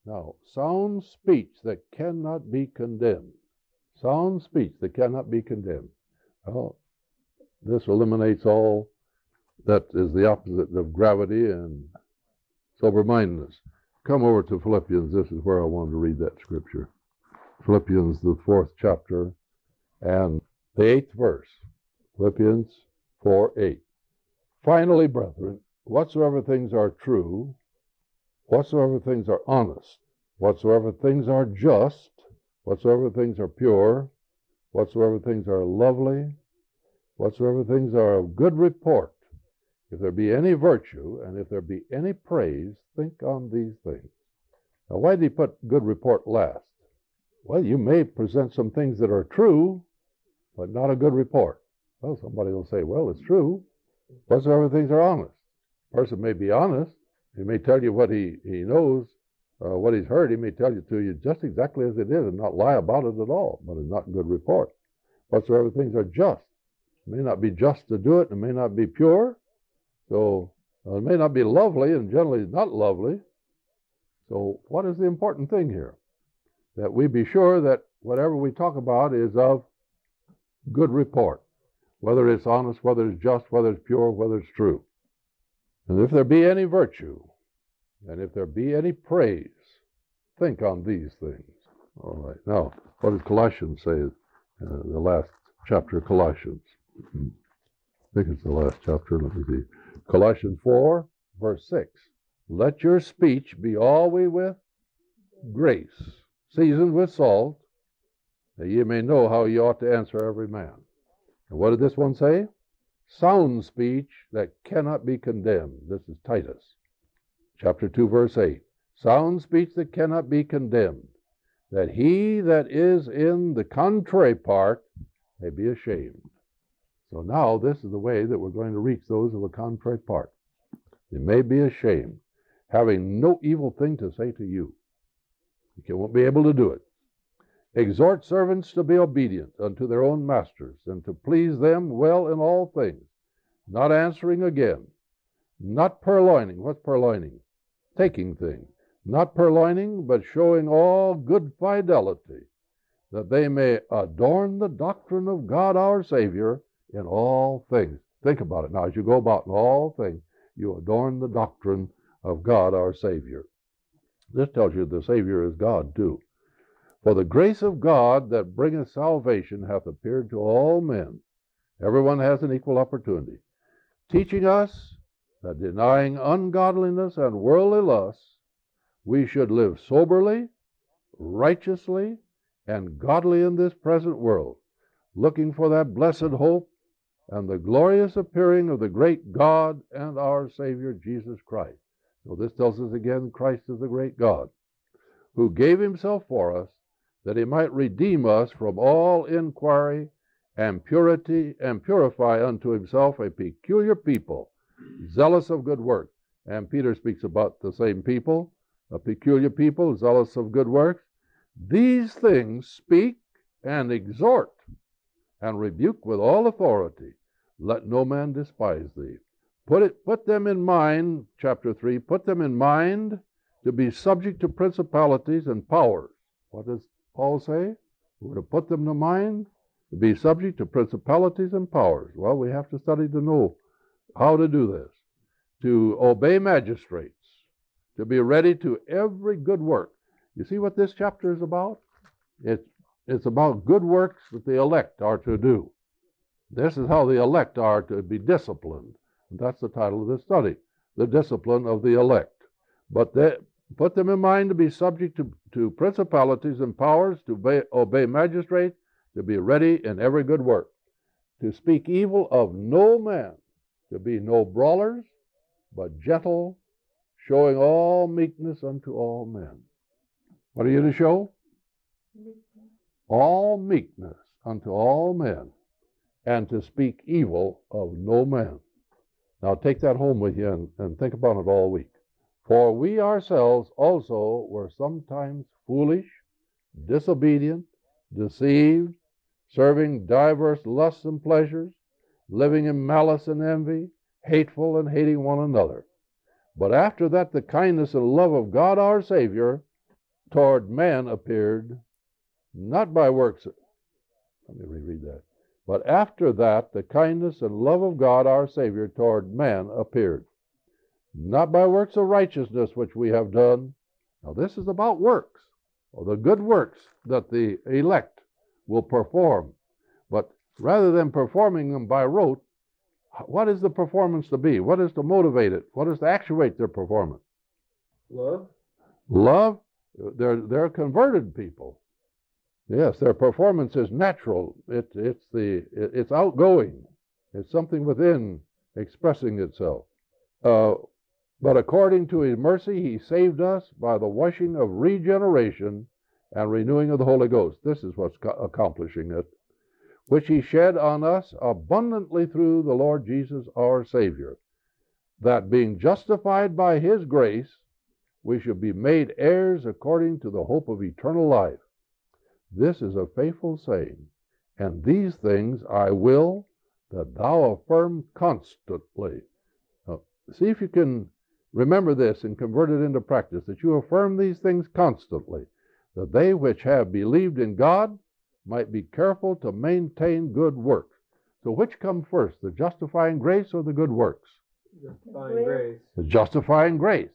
Now, sound speech that cannot be condemned. Sound speech that cannot be condemned. Well, this eliminates all that is the opposite of gravity and sober mindedness. Come over to Philippians. This is where I wanted to read that scripture. Philippians, the fourth chapter, and the eighth verse. Philippians 4 8. Finally, brethren, whatsoever things are true, whatsoever things are honest, whatsoever things are just, whatsoever things are pure, whatsoever things are lovely, whatsoever things are of good report, if there be any virtue, and if there be any praise, think on these things. Now, why did he put good report last? Well, you may present some things that are true, but not a good report. Well, somebody will say, well, it's true. Whatsoever things are honest. A person may be honest. He may tell you what he, he knows, uh, what he's heard. He may tell you to you just exactly as it is and not lie about it at all, but it's not good report. Whatsoever things are just. It may not be just to do it, and it may not be pure. So it may not be lovely, and generally not lovely. So what is the important thing here? that we be sure that whatever we talk about is of good report, whether it's honest, whether it's just, whether it's pure, whether it's true. And if there be any virtue, and if there be any praise, think on these things. All right. Now, what does Colossians say? Uh, the last chapter of Colossians. I think it's the last chapter. Let me see. Colossians 4, verse 6. Let your speech be always with grace seasoned with salt, that ye may know how ye ought to answer every man. And what did this one say? Sound speech that cannot be condemned. This is Titus, chapter 2, verse 8. Sound speech that cannot be condemned, that he that is in the contrary part may be ashamed. So now this is the way that we're going to reach those of a contrary part. They may be ashamed, having no evil thing to say to you. You won't be able to do it. Exhort servants to be obedient unto their own masters, and to please them well in all things, not answering again, not purloining. What's purloining? Taking things. Not purloining, but showing all good fidelity, that they may adorn the doctrine of God our Savior in all things. Think about it now. As you go about in all things, you adorn the doctrine of God our Savior. This tells you the Savior is God, too. For the grace of God that bringeth salvation hath appeared to all men, Everyone has an equal opportunity. Teaching us that denying ungodliness and worldly lusts, we should live soberly, righteously, and godly in this present world, looking for that blessed hope and the glorious appearing of the great God and our Savior Jesus Christ. So this tells us again Christ is the great God, who gave himself for us that he might redeem us from all inquiry and purity and purify unto himself a peculiar people, zealous of good works. And Peter speaks about the same people, a peculiar people, zealous of good works. These things speak and exhort and rebuke with all authority. Let no man despise thee. Put it put them in mind, chapter three, put them in mind to be subject to principalities and powers. What does Paul say? We're to put them to mind to be subject to principalities and powers. Well, we have to study to know how to do this. To obey magistrates, to be ready to every good work. You see what this chapter is about? It's, it's about good works that the elect are to do. This is how the elect are to be disciplined. That's the title of this study The Discipline of the Elect. But they, put them in mind to be subject to, to principalities and powers, to obey, obey magistrates, to be ready in every good work, to speak evil of no man, to be no brawlers, but gentle, showing all meekness unto all men. What are you to show? All meekness unto all men, and to speak evil of no man. Now take that home with you and, and think about it all week. For we ourselves also were sometimes foolish, disobedient, deceived, serving divers lusts and pleasures, living in malice and envy, hateful and hating one another. But after that, the kindness and love of God our Savior toward man appeared, not by works. Let me reread that. But after that, the kindness and love of God our Savior toward man appeared, not by works of righteousness which we have done. Now, this is about works, or the good works that the elect will perform. But rather than performing them by rote, what is the performance to be? What is to motivate it? What is to actuate their performance?
Love?
Love. They're, they're converted people. Yes, their performance is natural. It, it's, the, it, it's outgoing. It's something within expressing itself. Uh, but according to his mercy, he saved us by the washing of regeneration and renewing of the Holy Ghost. This is what's accomplishing it, which he shed on us abundantly through the Lord Jesus our Savior, that being justified by his grace, we should be made heirs according to the hope of eternal life. This is a faithful saying, and these things I will that thou affirm constantly. Now, see if you can remember this and convert it into practice, that you affirm these things constantly that they which have believed in God might be careful to maintain good works. So, which come first, the justifying grace or the good works?
Justifying grace.
The justifying grace.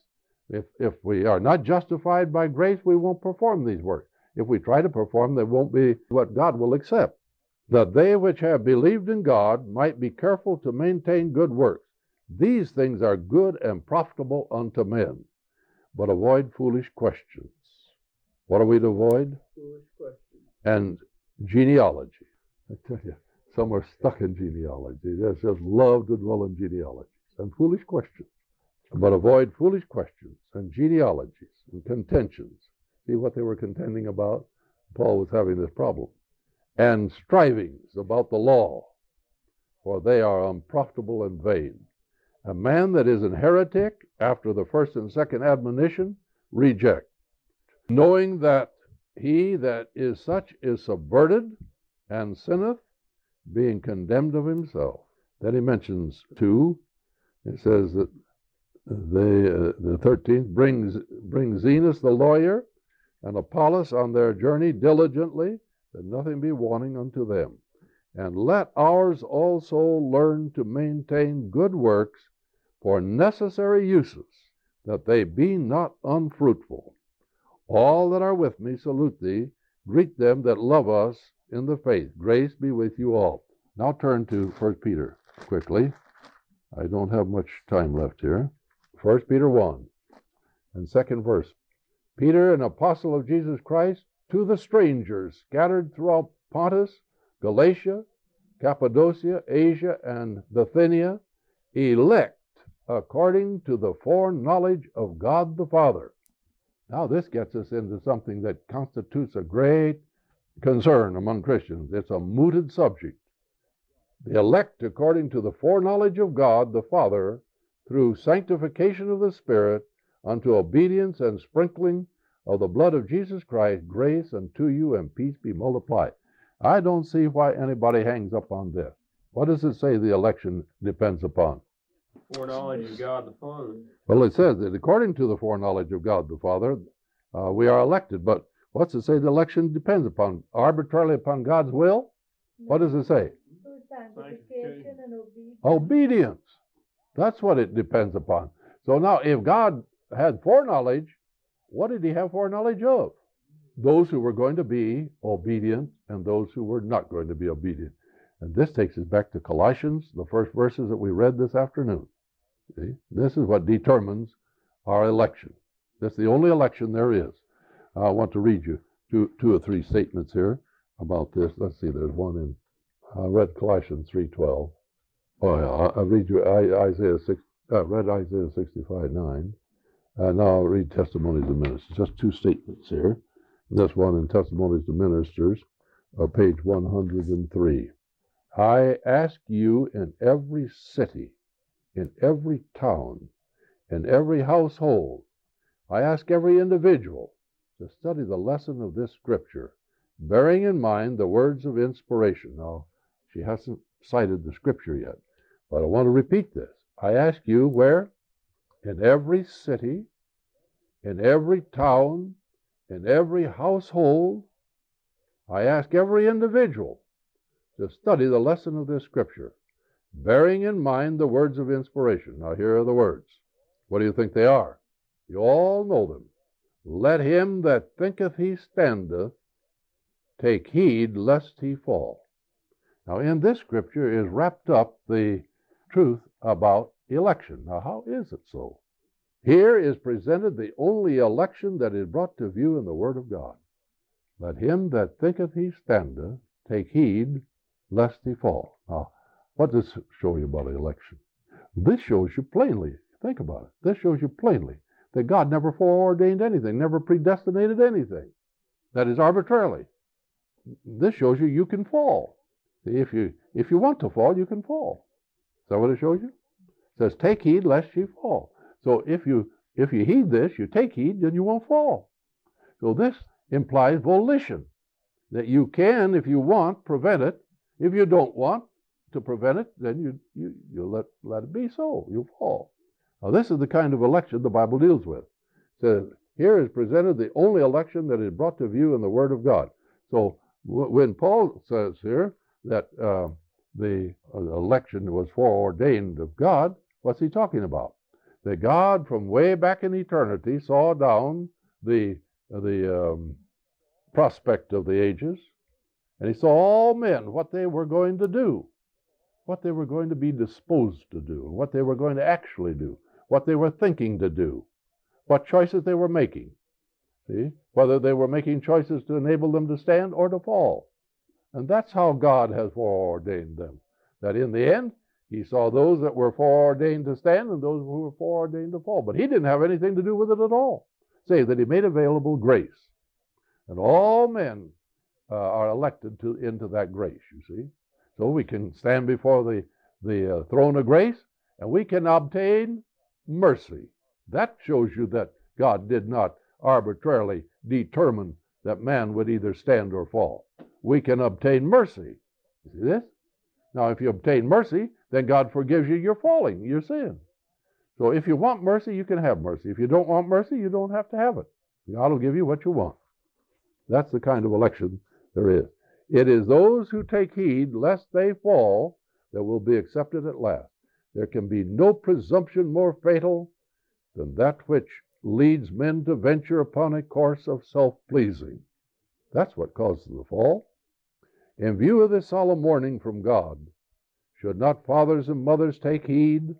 If, if we are not justified by grace, we won't perform these works. If we try to perform, they won't be what God will accept. That they which have believed in God might be careful to maintain good works. These things are good and profitable unto men, but avoid foolish questions what are we to avoid?
Foolish question.
And genealogy. I tell you, some are stuck in genealogy. They just love to dwell in genealogies and foolish questions. But avoid foolish questions and genealogies and contentions. See what they were contending about? Paul was having this problem. And strivings about the law, for they are unprofitable and vain. A man that is an heretic after the first and second admonition, reject knowing that he that is such is subverted and sinneth, being condemned of himself. Then he mentions two. It says that they, uh, the 13th brings, brings Zenas the lawyer and Apollos on their journey diligently, that nothing be wanting unto them. And let ours also learn to maintain good works for necessary uses, that they be not unfruitful. All that are with me salute thee. Greet them that love us in the faith. Grace be with you all. Now turn to 1 Peter quickly. I don't have much time left here. 1 Peter 1 and second verse. Peter, an apostle of Jesus Christ, to the strangers scattered throughout Pontus, Galatia, Cappadocia, Asia, and Bithynia, elect according to the foreknowledge of God the Father. Now, this gets us into something that constitutes a great concern among Christians. It's a mooted subject. The elect according to the foreknowledge of God the Father through sanctification of the Spirit unto obedience and sprinkling of the blood of Jesus Christ, grace unto you and peace be multiplied. I don't see why anybody hangs up on this. What does it say the election depends upon?
Foreknowledge of God the Father.
Well, it says that according to the foreknowledge of God the Father, uh, we are elected. But what's it say the election depends upon? Arbitrarily upon God's will? What does it say?
Through and obedience.
Obedience. That's what it depends upon. So now, if God had foreknowledge, what did he have foreknowledge of? Those who were going to be obedient and those who were not going to be obedient. And this takes us back to Colossians, the first verses that we read this afternoon. See? This is what determines our election. That's the only election there is. I want to read you two, two or three statements here about this. Let's see, there's one in, I read Colossians 3.12. Oh, yeah, I, I read you Isaiah 6, uh, read Isaiah 65, 9. And now I'll read Testimonies of Ministers. Just two statements here. This one in Testimonies of Ministers, uh, page 103. I ask you in every city, in every town, in every household, I ask every individual to study the lesson of this scripture, bearing in mind the words of inspiration. Now, she hasn't cited the scripture yet, but I want to repeat this. I ask you where? In every city, in every town, in every household, I ask every individual to study the lesson of this scripture, bearing in mind the words of inspiration. Now, here are the words. What do you think they are? You all know them. Let him that thinketh he standeth take heed lest he fall. Now, in this scripture is wrapped up the truth about election. Now, how is it so? Here is presented the only election that is brought to view in the Word of God. Let him that thinketh he standeth take heed lest he fall. Now, what does this show you about election? This shows you plainly, think about it, this shows you plainly that God never foreordained anything, never predestinated anything. That is arbitrarily. This shows you you can fall. If you if you want to fall, you can fall. Is that what it shows you? Says, take heed lest ye fall. So if you if you heed this, you take heed, then you won't fall. So this implies volition. That you can, if you want, prevent it. If you don't want to prevent it, then you you, you let, let it be so. You fall. Now this is the kind of election the Bible deals with. It says here is presented the only election that is brought to view in the Word of God. So when Paul says here that uh, the uh, election was foreordained of God, what's he talking about? That God, from way back in eternity, saw down the the um, prospect of the ages, and he saw all men what they were going to do, what they were going to be disposed to do, what they were going to actually do, what they were thinking to do, what choices they were making. See? Whether they were making choices to enable them to stand or to fall. And that's how God has foreordained them. That in the end, he saw those that were foreordained to stand and those who were foreordained to fall. But he didn't have anything to do with it at all. save that he made available grace. And all men uh, are elected to into that grace, you see. So we can stand before the, the uh, throne of grace and we can obtain mercy. That shows you that God did not arbitrarily determine that man would either stand or fall. We can obtain mercy. You see this? Now, if you obtain mercy, then God forgives you your falling, your sin. So if you want mercy, you can have mercy. If you don't want mercy, you don't have to have it. God will give you what you want. That's the kind of election there is. It is those who take heed lest they fall that will be accepted at last. There can be no presumption more fatal than that which leads men to venture upon a course of self pleasing. That's what causes the fall. In view of this solemn warning from God, should not fathers and mothers take heed?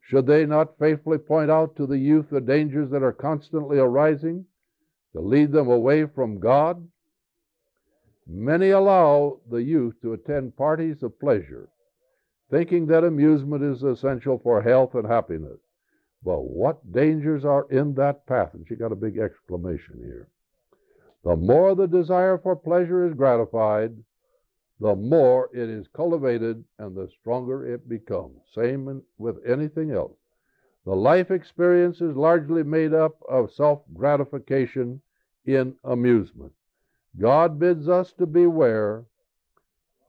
Should they not faithfully point out to the youth the dangers that are constantly arising to lead them away from God? Many allow the youth to attend parties of pleasure, thinking that amusement is essential for health and happiness. But what dangers are in that path? And she got a big exclamation here. The more the desire for pleasure is gratified, the more it is cultivated and the stronger it becomes. Same with anything else. The life experience is largely made up of self gratification in amusement. God bids us to beware.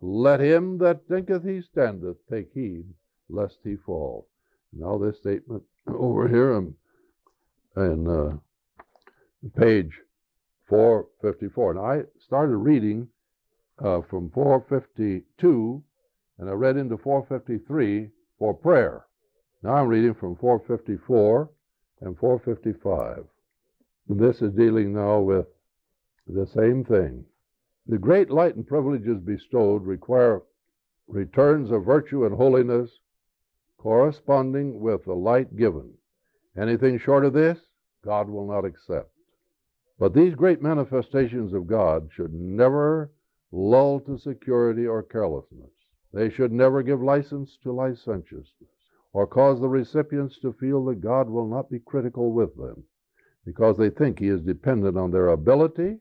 Let him that thinketh he standeth take heed lest he fall. Now, this statement over here in uh, page 454. Now, I started reading uh, from 452 and I read into 453 for prayer. Now I'm reading from 454 and 455. This is dealing now with the same thing. The great light and privileges bestowed require returns of virtue and holiness corresponding with the light given. Anything short of this, God will not accept. But these great manifestations of God should never lull to security or carelessness. They should never give license to licentiousness or cause the recipients to feel that God will not be critical with them because they think He is dependent on their ability.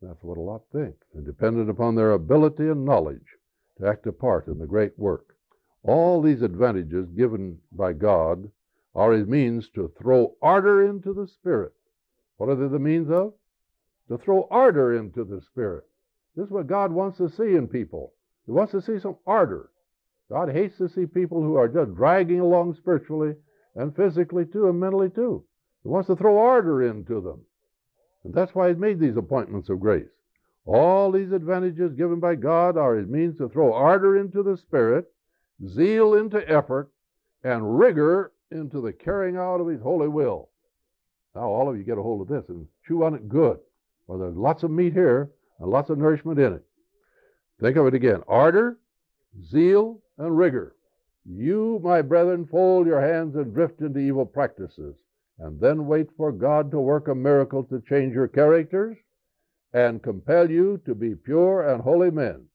That's what a lot think, and dependent upon their ability and knowledge to act a part in the great work. All these advantages given by God are His means to throw ardor into the Spirit. What are they the means of? To throw ardor into the Spirit. This is what God wants to see in people. He wants to see some ardor. God hates to see people who are just dragging along spiritually and physically too and mentally too. He wants to throw ardor into them. And that's why He's made these appointments of grace. All these advantages given by God are His means to throw ardor into the Spirit, zeal into effort, and rigor into the carrying out of His holy will. Now, all of you get a hold of this and chew on it good. Well, there's lots of meat here, and lots of nourishment in it. Think of it again ardor, zeal, and rigor. You, my brethren, fold your hands and drift into evil practices, and then wait for God to work a miracle to change your characters and compel you to be pure and holy men.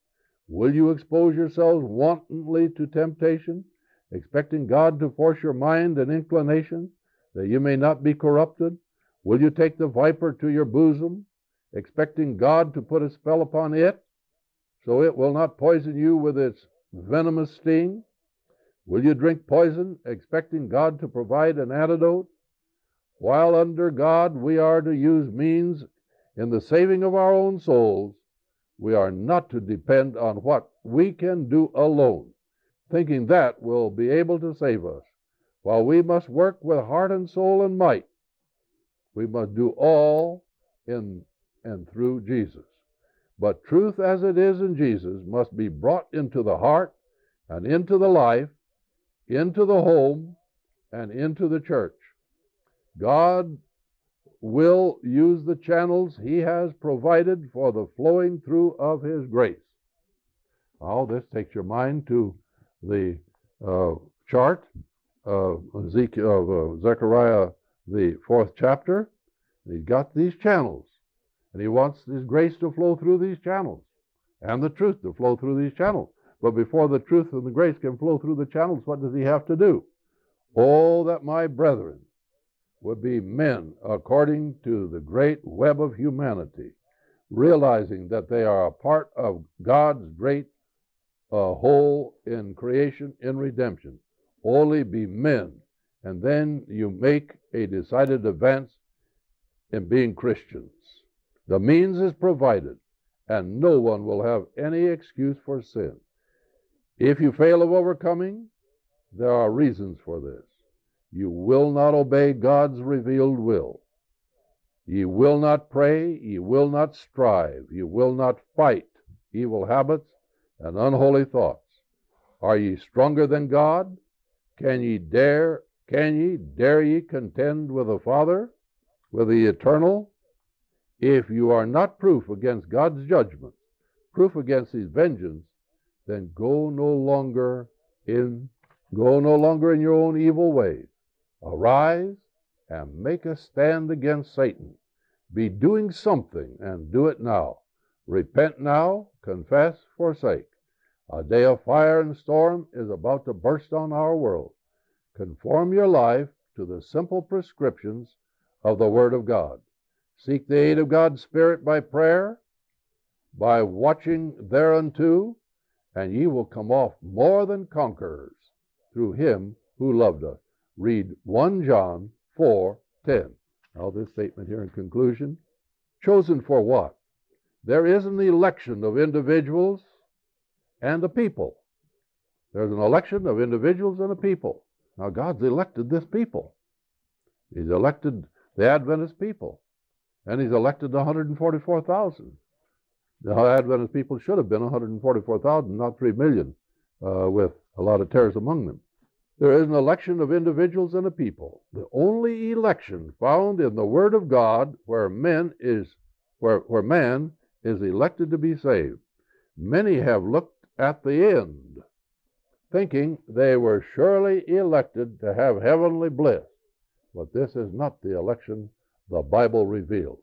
Will you expose yourselves wantonly to temptation, expecting God to force your mind and inclination, that you may not be corrupted? Will you take the viper to your bosom, expecting God to put a spell upon it so it will not poison you with its venomous sting? Will you drink poison, expecting God to provide an antidote? While under God we are to use means in the saving of our own souls, we are not to depend on what we can do alone, thinking that will be able to save us. While we must work with heart and soul and might, we must do all in and through Jesus. But truth as it is in Jesus must be brought into the heart and into the life, into the home, and into the church. God will use the channels He has provided for the flowing through of His grace. Now, this takes your mind to the uh, chart uh, Ezekiel, of uh, Zechariah, the fourth chapter. He's got these channels. And he wants his grace to flow through these channels and the truth to flow through these channels. But before the truth and the grace can flow through the channels, what does he have to do? Oh, that my brethren would be men according to the great web of humanity, realizing that they are a part of God's great uh, whole in creation, in redemption. Only be men, and then you make a decided advance in being Christians. The means is provided, and no one will have any excuse for sin. If you fail of overcoming, there are reasons for this. You will not obey God's revealed will. Ye will not pray, ye will not strive, ye will not fight evil habits and unholy thoughts. Are ye stronger than God? Can ye dare, can ye, dare ye contend with the Father, with the eternal? If you are not proof against God's judgment, proof against his vengeance, then go no longer in go no longer in your own evil ways. Arise and make a stand against Satan. Be doing something and do it now. Repent now, confess, forsake. A day of fire and storm is about to burst on our world. Conform your life to the simple prescriptions of the Word of God. Seek the aid of God's Spirit by prayer, by watching thereunto, and ye will come off more than conquerors through him who loved us. Read 1 John 4 10. Now, this statement here in conclusion chosen for what? There is an election of individuals and the people. There's an election of individuals and a people. Now, God's elected this people. He's elected the Adventist people, and He's elected the 144,000. The Adventist people should have been 144,000, not 3 million, uh, with a lot of tares among them. There is an election of individuals and a people. The only election found in the Word of God where men is where, where man is elected to be saved. Many have looked at the end, thinking they were surely elected to have heavenly bliss. But this is not the election the Bible reveals.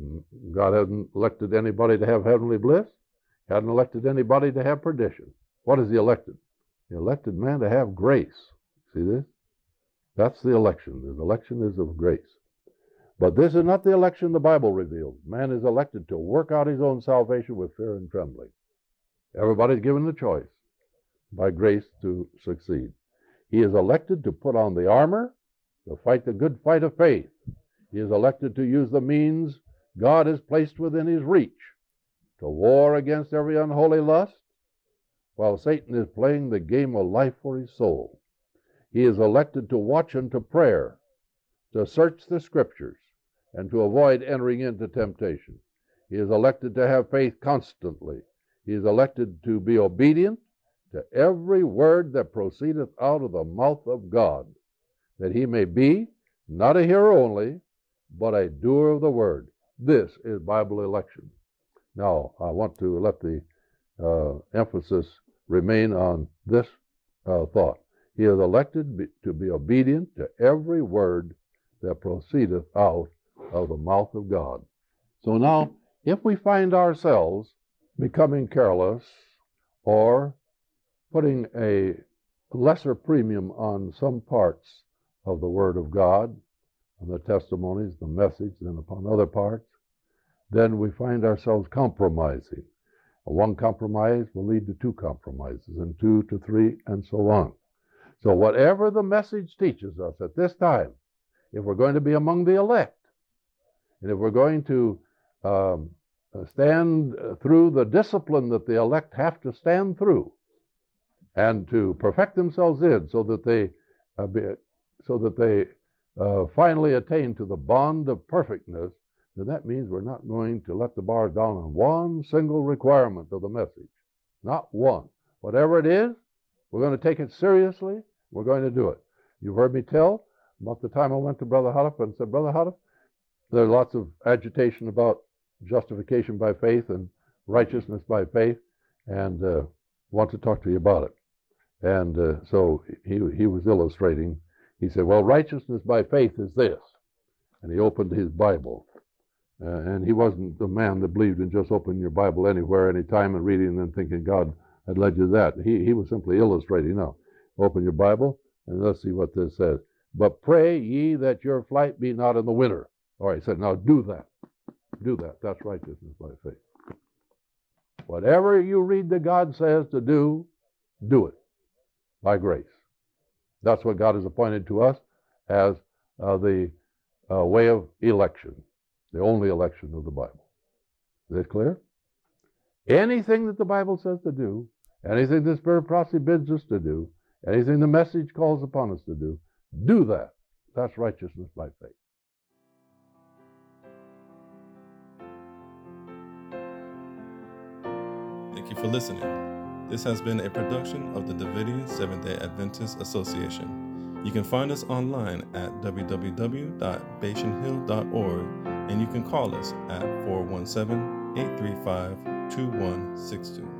Mm, God hasn't elected anybody to have heavenly bliss, He hasn't elected anybody to have perdition. What is He elected? He elected man to have grace. See this? That's the election. The election is of grace. But this is not the election the Bible reveals. Man is elected to work out his own salvation with fear and trembling. Everybody's given the choice by grace to succeed. He is elected to put on the armor, to fight the good fight of faith. He is elected to use the means God has placed within his reach to war against every unholy lust, while Satan is playing the game of life for his soul. He is elected to watch and to prayer, to search the scriptures, and to avoid entering into temptation. He is elected to have faith constantly. He is elected to be obedient to every word that proceedeth out of the mouth of God, that he may be not a hearer only, but a doer of the word. This is Bible election. Now, I want to let the uh, emphasis remain on this uh, thought. He is elected be, to be obedient to every word that proceedeth out of the mouth of God. So now, if we find ourselves becoming careless or putting a lesser premium on some parts of the Word of God, on the testimonies, the message, than upon other parts, then we find ourselves compromising. One compromise will lead to two compromises, and two to three, and so on. So, whatever the message teaches us at this time, if we're going to be among the elect, and if we're going to um, stand through the discipline that the elect have to stand through, and to perfect themselves in, so that they, uh, be, so that they uh, finally attain to the bond of perfectness, then that means we're not going to let the bar down on one single requirement of the message. Not one. Whatever it is, we're going to take it seriously. We're going to do it. You've heard me tell about the time I went to Brother Houteff and said, Brother Houteff, there's lots of agitation about justification by faith and righteousness by faith, and uh, want to talk to you about it. And uh, so he, he was illustrating. He said, Well, righteousness by faith is this. And he opened his Bible. Uh, and he wasn't the man that believed in just opening your Bible anywhere, anytime, and reading and then thinking God had led you to that. He, he was simply illustrating. Now, open your Bible and let's see what this says. But pray ye that your flight be not in the winter. All right, he said, now do that. Do that. That's righteousness by faith. Whatever you read that God says to do, do it by grace. That's what God has appointed to us as uh, the uh, way of election, the only election of the Bible. Is that clear? Anything that the Bible says to do, anything the Spirit of prophecy bids us to do, anything the message calls upon us to do, do that. That's righteousness by faith.
Thank you for listening. This has been a production of the Davidian Seventh day Adventist Association. You can find us online at www.bashanhill.org and you can call us at 417 835 2162.